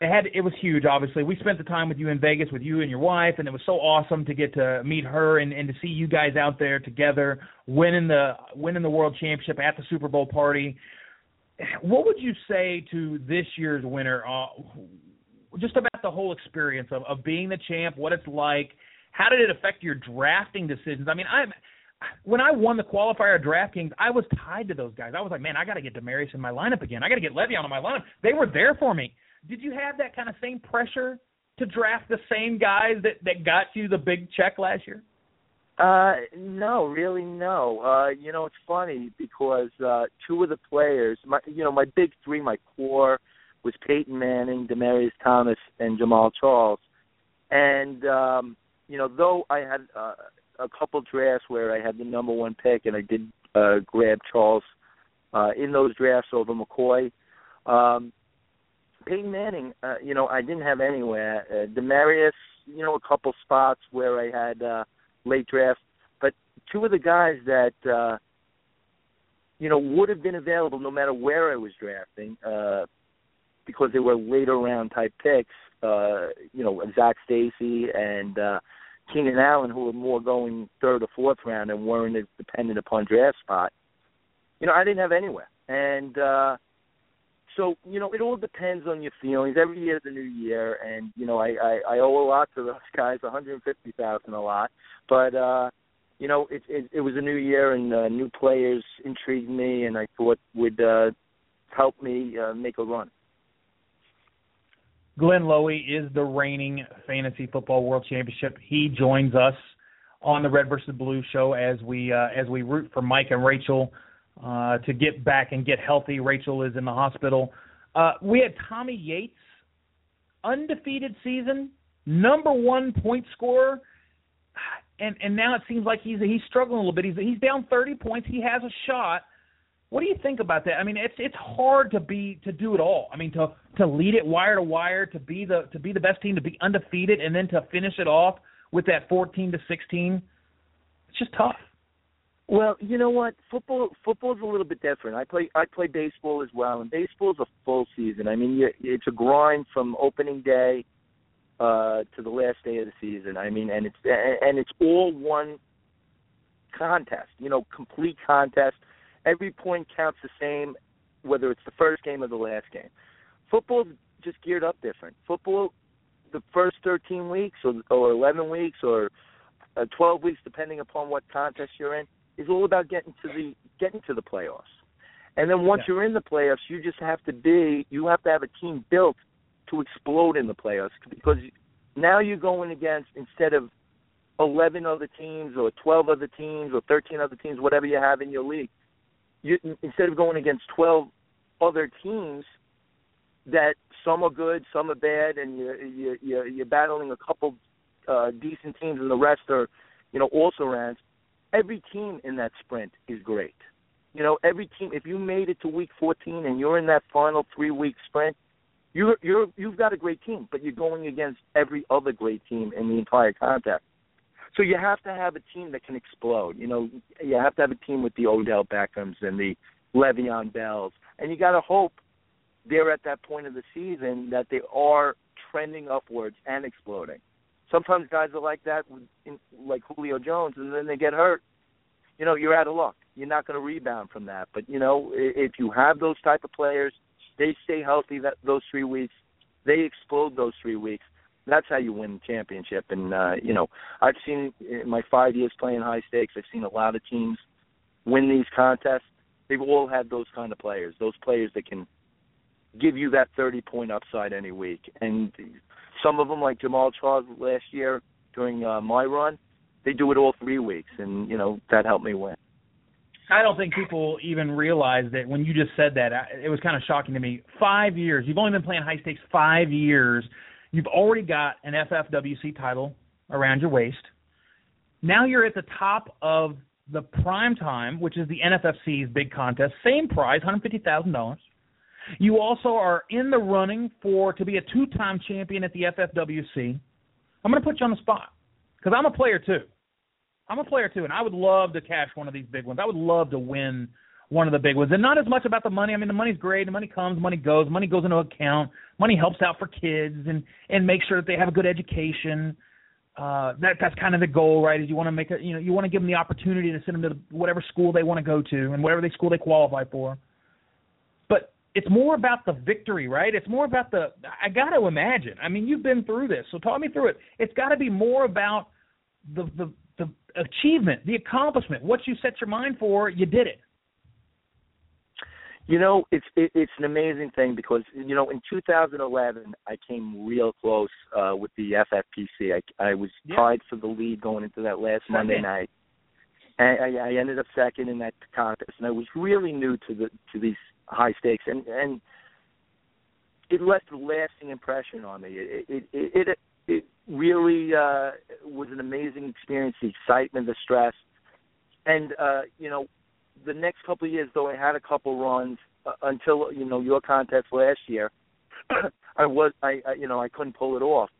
it had it was huge. Obviously, we spent the time with you in Vegas with you and your wife, and it was so awesome to get to meet her and and to see you guys out there together winning the winning the world championship at the Super Bowl party. What would you say to this year's winner? Uh, just about the whole experience of, of being the champ, what it's like. How did it affect your drafting decisions? I mean, I'm when I won the qualifier at DraftKings, I was tied to those guys. I was like, man, I got to get Demaryius in my lineup again. I got to get Le'Veon in my lineup. They were there for me. Did you have that kind of same pressure to draft the same guys that that got you the big check last year? Uh, no, really, no. Uh, you know, it's funny because uh, two of the players, my, you know, my big three, my core was Peyton Manning, Demaryius Thomas, and Jamaal Charles. And um, you know, though I had uh, a couple drafts where I had the number one pick, and I did uh, grab Charles uh, in those drafts over McCoy. Um, Peyton Manning, uh, you know, I didn't have anywhere. Uh, Demaryius, you know, a couple spots where I had uh, late draft, but two of the guys that uh, you know would have been available no matter where I was drafting, uh, because they were later round type picks. Uh, you know, Zac Stacy and uh, Keenan Allen, who were more going third or fourth round and weren't as dependent upon draft spot. You know, I didn't have anywhere, and uh, so you know, it all depends on your feelings. Every year is a new year, and you know, I I, I owe a lot to those guys, one hundred fifty thousand a lot, but. uh you know, it, it it was a new year and uh, new players intrigued me, and I thought would uh, help me uh, make a run. Glenn Lowy is the reigning fantasy football world championship. He joins us on the Red versus Blue show as we uh, as we root for Mike and Rachel uh, to get back and get healthy. Rachel is in the hospital. Uh, we had Tommy Yates, undefeated season, number one point scorer, and and now it seems like he's he's struggling a little bit. He's he's down 30 points. He has a shot what do you think about that? I mean, it's it's hard to be to do it all. I mean, to to lead it wire to wire, to be the to be the best team, to be undefeated, and then to finish it off with that 14 to 16. It's just tough. Well, you know what? Football football's a little bit different. I play I play baseball as well, and baseball's a full season. I mean, it's a grind from opening day uh to the last day of the season. I mean, and it's and it's all one contest. You know, complete contest every point counts the same, whether it's the first game or the last game. Football's just geared up different. Football, the first 13 weeks or, or 11 weeks or uh, 12 weeks, depending upon what contest you're in, is all about getting to the getting to the playoffs. And then once yeah. you're in the playoffs, you just have to be you have to have a team built to explode in the playoffs because now you're going against instead of 11 other teams or 12 other teams or 13 other teams, whatever you have in your league you instead of going against 12 other teams that some are good, some are bad, and you you you're, you're battling a couple uh, decent teams, and the rest are, you know, also rans. Every team in that sprint is great. You know, every team. If you made it to week 14 and you're in that final three week sprint, you're you're you've got a great team, but you're going against every other great team in the entire contest. So you have to have a team that can explode. You know, you have to have a team with the Odell Beckhams and the Le'Veon Bells, and you got to hope they're at that point of the season that they are trending upwards and exploding. Sometimes guys are like that, like Julio Jones, and then they get hurt. You know, you're out of luck. You're not going to rebound from that. But you know, if you have those type of players, they stay healthy that those three weeks, they explode those three weeks that's how you win the championship. And uh, you know, I've seen in my five years playing high stakes, I've seen a lot of teams win these contests. They've all had those kind of players, those players that can give you that 30 point upside any week. And some of them, like Jamaal Charles last year during uh, my run, they do it all three weeks, and you know that helped me win. I don't think people even realize that when you just said that, it was kind of shocking to me. Five years. You've only been playing high stakes five years, You've already got an FFWC title around your waist. Now you're at the top of the prime time, which is the NFFC's big contest, same prize, $150,000. You also are in the running for to be a two-time champion at the FFWC. I'm going to put you on the spot because I'm a player too. I'm a player too, and I would love to cash one of these big ones. I would love to win one of the big ones. And not as much about the money. I mean, the money's great. The money comes, money goes. Money goes into account. Money helps out for kids and and make sure that they have a good education. Uh, that that's kind of the goal, right? Is you want to make a you know you want to give them the opportunity to send them to whatever school they want to go to and whatever they school they qualify for. But it's more about the victory, right? It's more about the. I got to imagine. I mean, you've been through this, so talk me through it. It's got to be more about the the the achievement, the accomplishment, what you set your mind for, you did it. You know, it's it, it's an amazing thing because you know in 2011 I came real close uh, with the FFPC. I I was yeah. tied for the lead going into that last second. Monday night, and I, I ended up second in that contest. And I was really new to the to these high stakes, and and it left a lasting impression on me. It it it, it, it really uh, was an amazing experience. The excitement, the stress, and uh, you know the next couple of years, though I had a couple runs uh, until you know your contest last year, I was I, I you know I couldn't pull it off.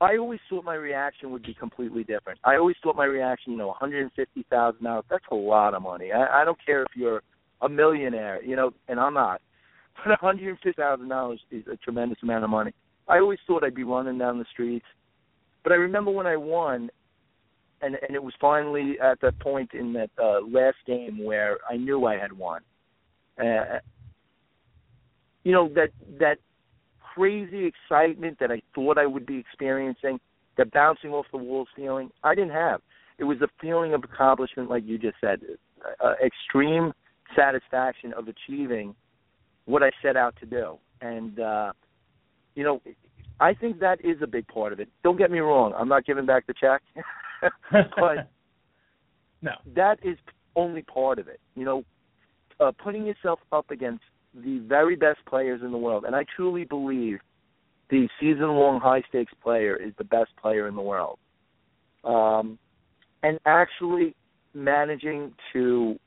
I always thought my reaction would be completely different. I always thought my reaction, you know, one hundred and fifty thousand dollars. That's a lot of money. I, I don't care if you're a millionaire, you know, and I'm not. But one hundred and fifty thousand dollars is a tremendous amount of money. I always thought I'd be running down the streets, but I remember when I won, and and it was finally at that point in that uh, last game where I knew I had won. Uh, you know that that crazy excitement that I thought I would be experiencing, the bouncing off the walls feeling, I didn't have. It was a feeling of accomplishment, like you just said, uh, extreme satisfaction of achieving what I set out to do, and uh, you know, I think that is a big part of it. Don't get me wrong; I'm not giving back the check. but no, that is only part of it. You know, uh, putting yourself up against the very best players in the world, and I truly believe the season-long high-stakes player is the best player in the world. Um, and actually managing to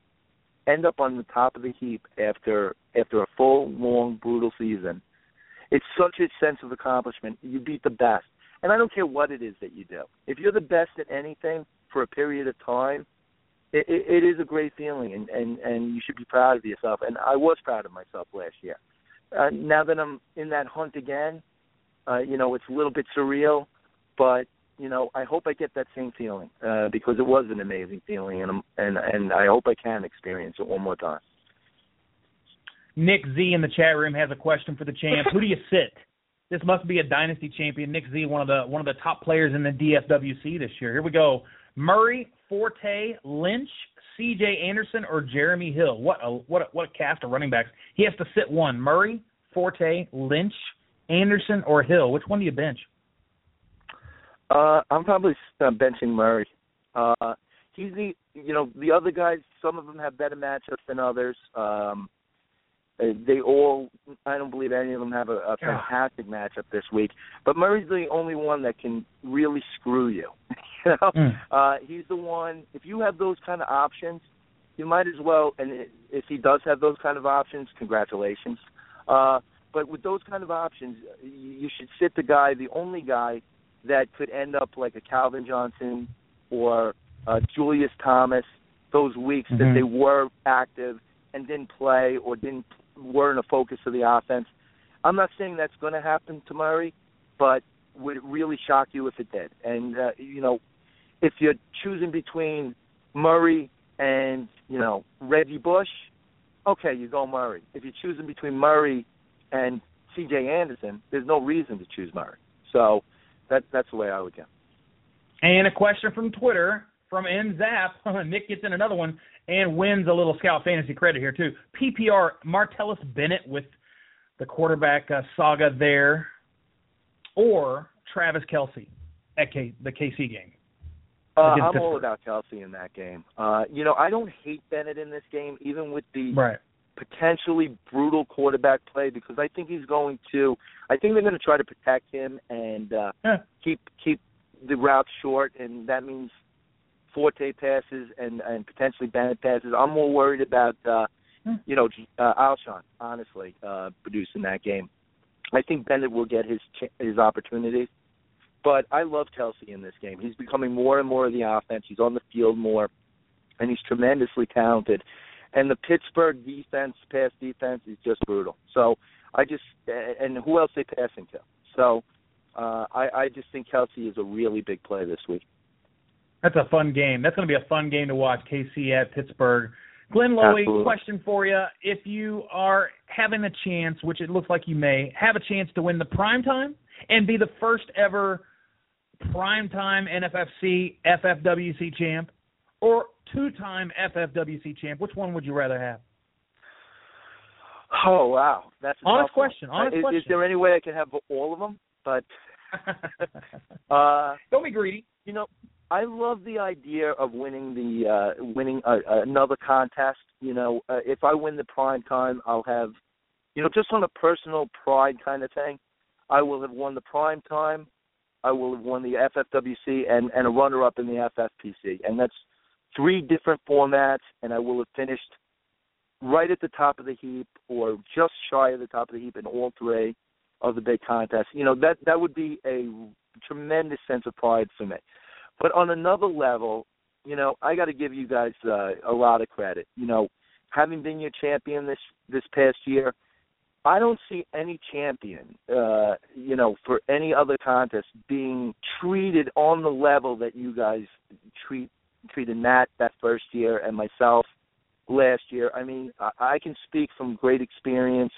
end up on the top of the heap after after a full, long, brutal season, it's such a sense of accomplishment. You beat the best. And I don't care what it is that you do. If you're the best at anything for a period of time, it, it, it is a great feeling, and, and and you should be proud of yourself. And I was proud of myself last year. Uh, now that I'm in that hunt again, uh, you know it's a little bit surreal, but you know I hope I get that same feeling uh, because it was an amazing feeling, and I'm, and and I hope I can experience it one more time. Nick Z in the chat room has a question for the champ. Who do you sit? This must be a dynasty champion. Nick Z, one of the one of the top players in the DFWC this year. Here we go. Murray, Forte, Lynch, C.J. Anderson, or Jeremy Hill. What a what a, what a cast of running backs. He has to sit one. Murray, Forte, Lynch, Anderson, or Hill. Which one do you bench? Uh, I'm probably benching Murray. Uh, he's the you know the other guys. Some of them have better matchups than others. Um, they all, I don't believe any of them have a, a fantastic matchup this week. But Murray's the only one that can really screw you. you know, mm. uh, he's the one. If you have those kind of options, you might as well. And if he does have those kind of options, congratulations. Uh, but with those kind of options, you should sit the guy, the only guy that could end up like a Calvin Johnson or uh, Julius Thomas. Those weeks mm-hmm. that they were active and didn't play or didn't weren't a focus of the offense. I'm not saying that's going to happen to Murray, but would it really shock you if it did? And uh, you know, if you're choosing between Murray and you know Reggie Bush, okay, you go Murray. If you're choosing between Murray and C.J. Anderson, there's no reason to choose Murray. So that that's the way I would go. And a question from Twitter from NZap. Nick gets in another one and wins a little scout fantasy credit here too. PPR Martellus Bennett with the quarterback uh, saga there, or Travis Kelce at K- the KC game. Uh, I'm all about Kelce in that game. Uh, you know, I don't hate Bennett in this game, even with the right. potentially brutal quarterback play, because I think he's going to. I think they're going to try to protect him and uh, yeah. keep keep the route short, and that means Forte passes and and potentially Bennett passes. I'm more worried about uh, Hmm. you know uh, Alshon honestly uh, producing that game. I think Bennett will get his ch- his opportunities, but I love Kelce in this game. He's becoming more and more of the offense. He's on the field more, and he's tremendously talented. And the Pittsburgh defense, pass defense, is just brutal. So I just and who else they passing to? So uh, I, I just think Kelce is a really big play this week. That's a fun game. That's going to be a fun game to watch. KC at Pittsburgh. Glenn Lowy, Absolutely. question for you. If you are having a chance, which it looks like you may, have a chance to win the prime time and be the first ever primetime NFFC FFWC champ or two-time FFWC champ? Which one would you rather have? Oh wow, that's a honest question. One. Honest is, question. Is there any way I can have all of them? But uh, don't be greedy. You know, I love the idea of winning the uh winning a, another contest. You know, uh, if I win the prime time, I'll have, you know, just on a personal pride kind of thing. I will have won the prime time. I will have won the FFWC and and a runner up in the FFPC, and that's three different formats. And I will have finished right at the top of the heap or just shy of the top of the heap in all three of the big contests. You know that that would be a tremendous sense of pride for me. But on another level, you know, I got to give you guys uh, a lot of credit. You know, having been your champion this this past year, I don't see any champion, uh, you know, for any other contest being treated on the level that you guys treat treated Nat that first year and myself last year. I mean, I, I can speak from great experience.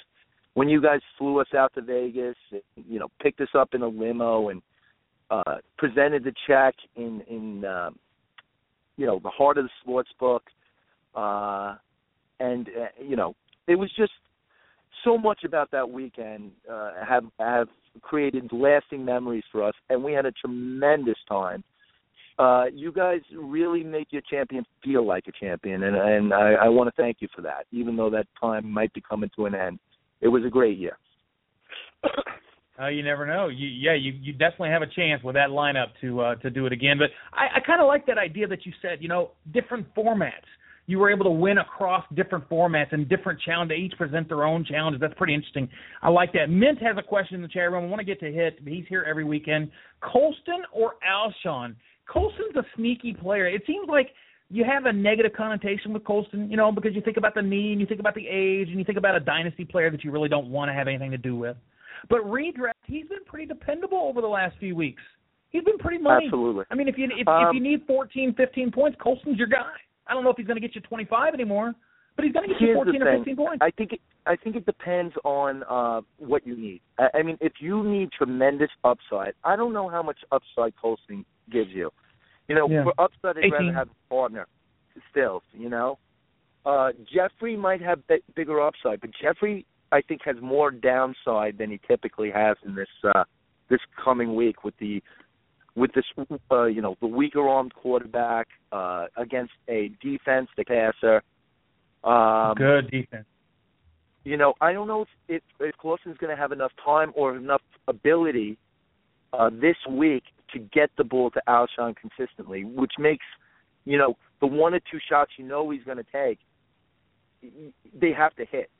When you guys flew us out to Vegas, you know, picked us up in a limo and uh, presented the check in in um, you know the heart of the sports book, uh, and uh, you know it was just so much about that weekend uh, have have created lasting memories for us, and we had a tremendous time. Uh, you guys really make your champion feel like a champion, and and I, I want to thank you for that. Even though that time might be coming to an end, it was a great year. Uh, you never know. You, yeah, you you definitely have a chance with that lineup to uh, to do it again. But I, I kind of like that idea that you said. You know, different formats. You were able to win across different formats and different challenges. They each present their own challenges. That's pretty interesting. I like that. Mint has a question in the chat room. I want to get to hit. He's here every weekend. Colston or Alshon? Colston's a sneaky player. It seems like you have a negative connotation with Colston, you know, because you think about the knee and you think about the age and you think about a dynasty player that you really don't want to have anything to do with. But redraft, he's been pretty dependable over the last few weeks. He's been pretty money. Absolutely. I mean, if you if, um, if you need 14, 15 points, Colston's your guy. I don't know if he's going to get you 25 anymore, but he's going to get you 14 or 15 points. I think it, I think it depends on uh what you need. I, I mean, if you need tremendous upside, I don't know how much upside Colston gives you. You know, Yeah. for upside, I'd 18. rather have a partner. Still, you know, uh Jeffery might have b- bigger upside, but Jeffery, I think, has more downside than he typically has in this uh this coming week with the with this uh, you know the weaker armed quarterback uh against a defense, the passer. Um, Good defense. you know, I don't know if if, if Clausen's going to have enough time or enough ability uh, this week to get the ball to Alshon consistently, which makes you know the one or two shots you know he's going to take, they have to hit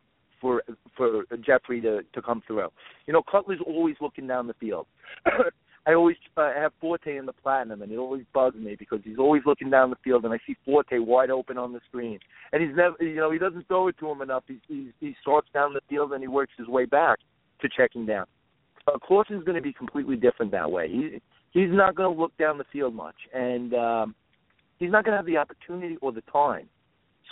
for for Jeffery to to come through. You know, Cutler's always looking down the field. I always uh, have Forte in the platinum, and it always bugs me because he's always looking down the field, and I see Forte wide open on the screen, and he's never, you know, he doesn't throw it to him enough. He he, he starts down the field and he works his way back to checking down. Uh, Clausen's going to be completely different that way. He he's not going to look down the field much, and um, he's not going to have the opportunity or the time.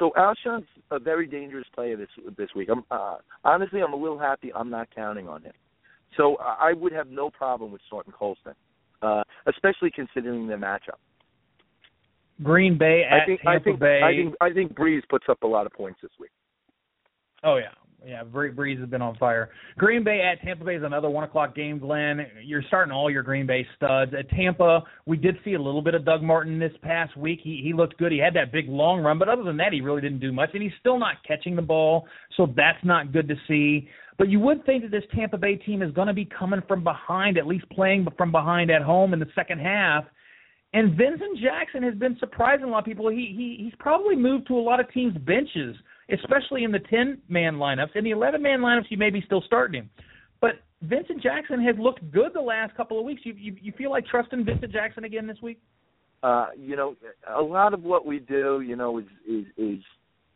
So Alshon's a very dangerous player this this week. I'm uh, honestly, I'm a little happy I'm not counting on him. So I would have no problem with starting Colston, uh, especially considering the matchup. Green Bay at I think Tampa I think Bay. I think I think Brees puts up a lot of points this week. Oh yeah, yeah. Bree- Brees has been on fire. Green Bay at Tampa Bay is another one o'clock game. Glenn, you're starting all your Green Bay studs at Tampa. We did see a little bit of Doug Martin this past week. He he looked good. He had that big long run, but other than that, he really didn't do much. And he's still not catching the ball, so that's not good to see. But you would think that this Tampa Bay team is going to be coming from behind, at least playing from behind at home in the second half. And Vincent Jackson has been surprising a lot of people. He he he's probably moved to a lot of teams' benches, especially in the ten man lineups. In the eleven man lineups, you may be still starting him. But Vincent Jackson has looked good the last couple of weeks. You you, you feel like trusting Vincent Jackson again this week? Uh, you know, a lot of what we do, you know, is is, is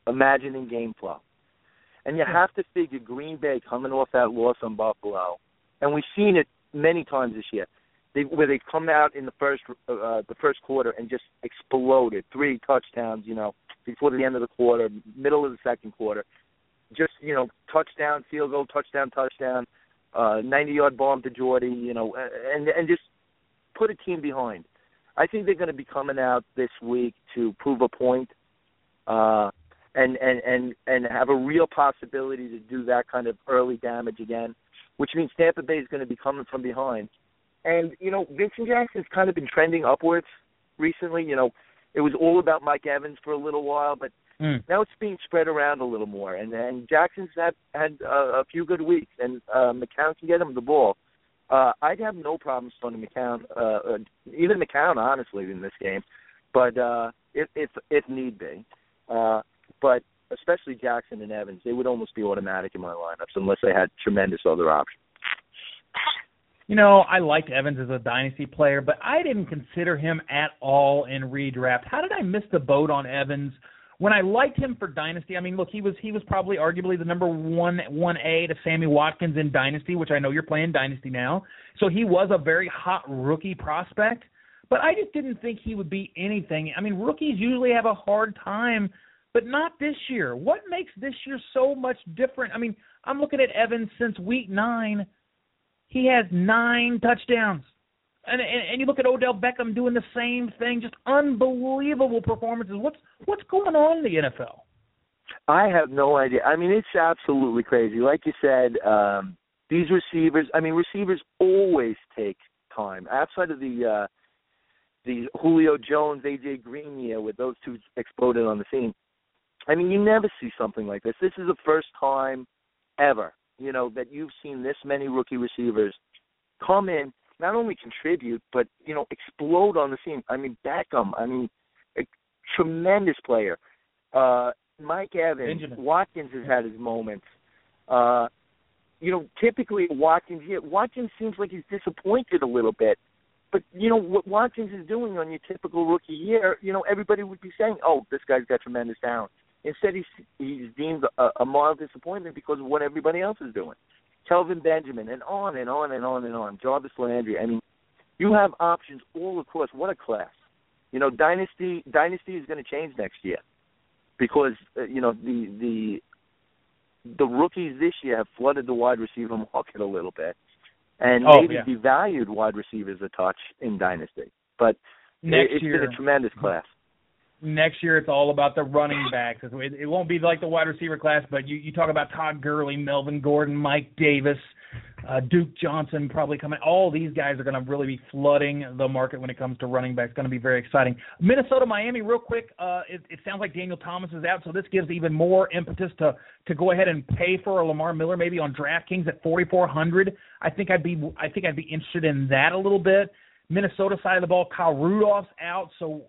imagining game flow. And you have to figure Green Bay coming off that loss on Buffalo, and we've seen it many times this year. They, where they come out in the first uh, the first quarter and just exploded, three touchdowns, you know, before the end of the quarter, middle of the second quarter, just you know, touchdown, field goal, touchdown, touchdown, uh, ninety yard bomb to Jordy, you know, and and just put a team behind. I think they're going to be coming out this week to prove a point, uh, and and and and have a real possibility to do that kind of early damage again, which means Tampa Bay is going to be coming from behind. And you know, Vincent Jackson's kind of been trending upwards recently. You know, it was all about Mike Evans for a little while, but mm. now it's being spread around a little more. And and Jackson's had had a, a few good weeks, and uh, McCown can get him the ball. Uh, I'd have no problem starting McCown, uh, uh, even McCown, honestly, in this game, but uh, if if if need be. Uh, but especially Jackson and Evans, they would almost be automatic in my lineups unless they had tremendous other options. You know, I liked Evans as a dynasty player, but I didn't consider him at all in redraft. How did I miss the boat on Evans? when I liked him for Dynasty, I mean, look, he was he was probably arguably the number one one A to Sammy Watkins in Dynasty, which I know you're playing Dynasty now. So he was a very hot rookie prospect, but I just didn't think he would be anything. I mean, rookies usually have a hard time, but not this year. What makes this year so much different? I mean, I'm looking at Evans since week nine. He has nine touchdowns. And, and and you look at Odell Beckham doing the same thing, just unbelievable performances. What's what's going on in the NFL? I have no idea. I mean, it's absolutely crazy. Like you said, um, these receivers. I mean, receivers always take time. Outside of the uh, the Julio Jones, AJ Green year, with those two exploded on the scene. I mean, you never see something like this. This is the first time ever, you know, that you've seen this many rookie receivers come in not only contribute but you know explode on the scene. I mean Beckham. I mean a tremendous player. Uh, Mike Evans, Benjamin. Watkins has had his moments. Uh, you know, typically Watkins, yeah, Watkins seems like he's disappointed a little bit. But you know what Watkins is doing on your typical rookie year, you know everybody would be saying, "Oh, this guy's got tremendous talent." Instead, he's he's deemed a, a mild disappointment because of what everybody else is doing. Kelvin Benjamin, and on and on and on and on. Jarvis Landry. I mean, you have options all across. What a class! You know, dynasty dynasty is going to change next year because uh, you know the the the rookies this year have flooded the wide receiver market a little bit, and oh, maybe yeah. devalued wide receivers a touch in dynasty. But Next it, it's year, been a tremendous class next year it's all about the running backs. It, it won't be like the wide receiver class, but you, you talk about Todd Gurley, Melvin Gordon, Mike Davis, uh, Duke Johnson probably coming. All these guys are going to really be flooding the market when it comes to running backs. It's Going to be very exciting. Minnesota, Miami, real quick. Uh, it, it sounds like Daniel Thomas is out, so this gives even more impetus to to go ahead and pay for a Lamar Miller maybe on DraftKings at 4,400. I think I'd be I think I'd be interested in that a little bit. Minnesota side of the ball, Kyle Rudolph's out, so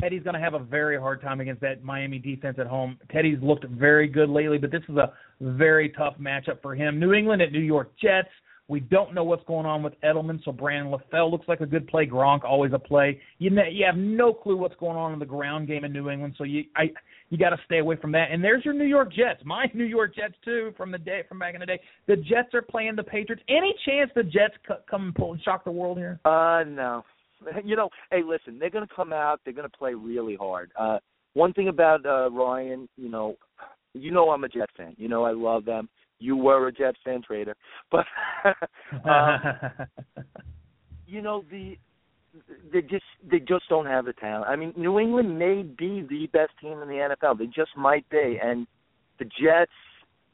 Teddy's going to have a very hard time against that Miami defense at home. Teddy's looked very good lately, but this is a very tough matchup for him. New England at New York Jets. We don't know what's going on with Edelman, so Brandon LaFell looks like a good play. Gronk always a play. You you have no clue what's going on in the ground game in New England, so you I you got to stay away from that. And there's your New York Jets, my New York Jets too from the day from back in the day. The Jets are playing the Patriots. Any chance the Jets c- come and pull and shock the world here? Uh, no, you know, hey, listen, they're going to come out. They're going to play really hard. Uh, one thing about uh, Ryan, you know, you know I'm a Jet fan. You know I love them. You were a Jet fan, trader, but um, you know the they just they just don't have the talent. I mean, New England may be the best team in the NFL. They just might be, and the Jets,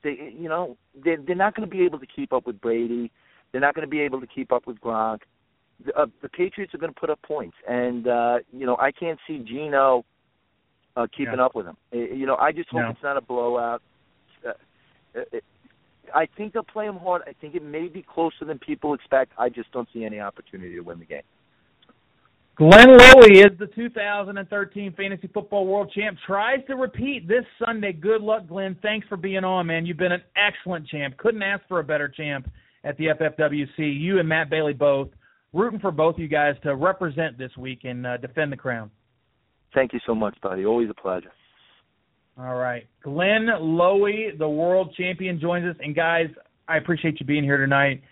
they you know they they're not going to be able to keep up with Brady. They're not going to be able to keep up with Gronk the, uh, the Patriots are going to put up points, and uh, you know I can't see Geno uh, keeping yeah. up with them. Uh, you know I just hope no. it's not a blowout. Uh, it, I think they'll play them hard. I think it may be closer than people expect. I just don't see any opportunity to win the game. Glenn Lowy is the 2013 Fantasy Football World Champ. Tries to repeat this Sunday. Good luck, Glenn. Thanks for being on, man. You've been an excellent champ. Couldn't ask for a better champ at the FFWC. You and Matt Bailey both rooting for both you guys to represent this week and uh, defend the crown. Thank you so much, buddy. Always a pleasure. All right. Glenn Lowy, the world champion, joins us. And guys, I appreciate you being here tonight.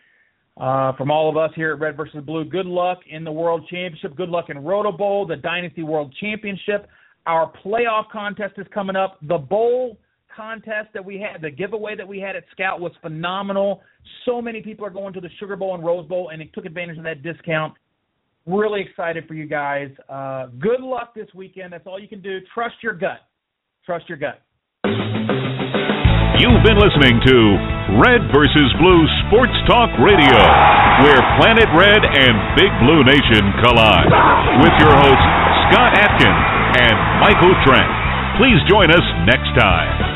Uh, from all of us here at Red versus Blue, good luck in the World Championship. Good luck in Roto Bowl, the Dynasty World Championship. Our playoff contest is coming up. The bowl contest that we had, the giveaway that we had at Scout was phenomenal. So many people are going to the Sugar Bowl and Rose Bowl, and it took advantage of that discount. Really excited for you guys. Uh, good luck this weekend. That's all you can do. Trust your gut. Trust your gut. You've been listening to Red versus Blue Sports Talk Radio, where Planet Red and Big Blue Nation collide. With your hosts, Scott Atkins and Michael Trent. Please join us next time.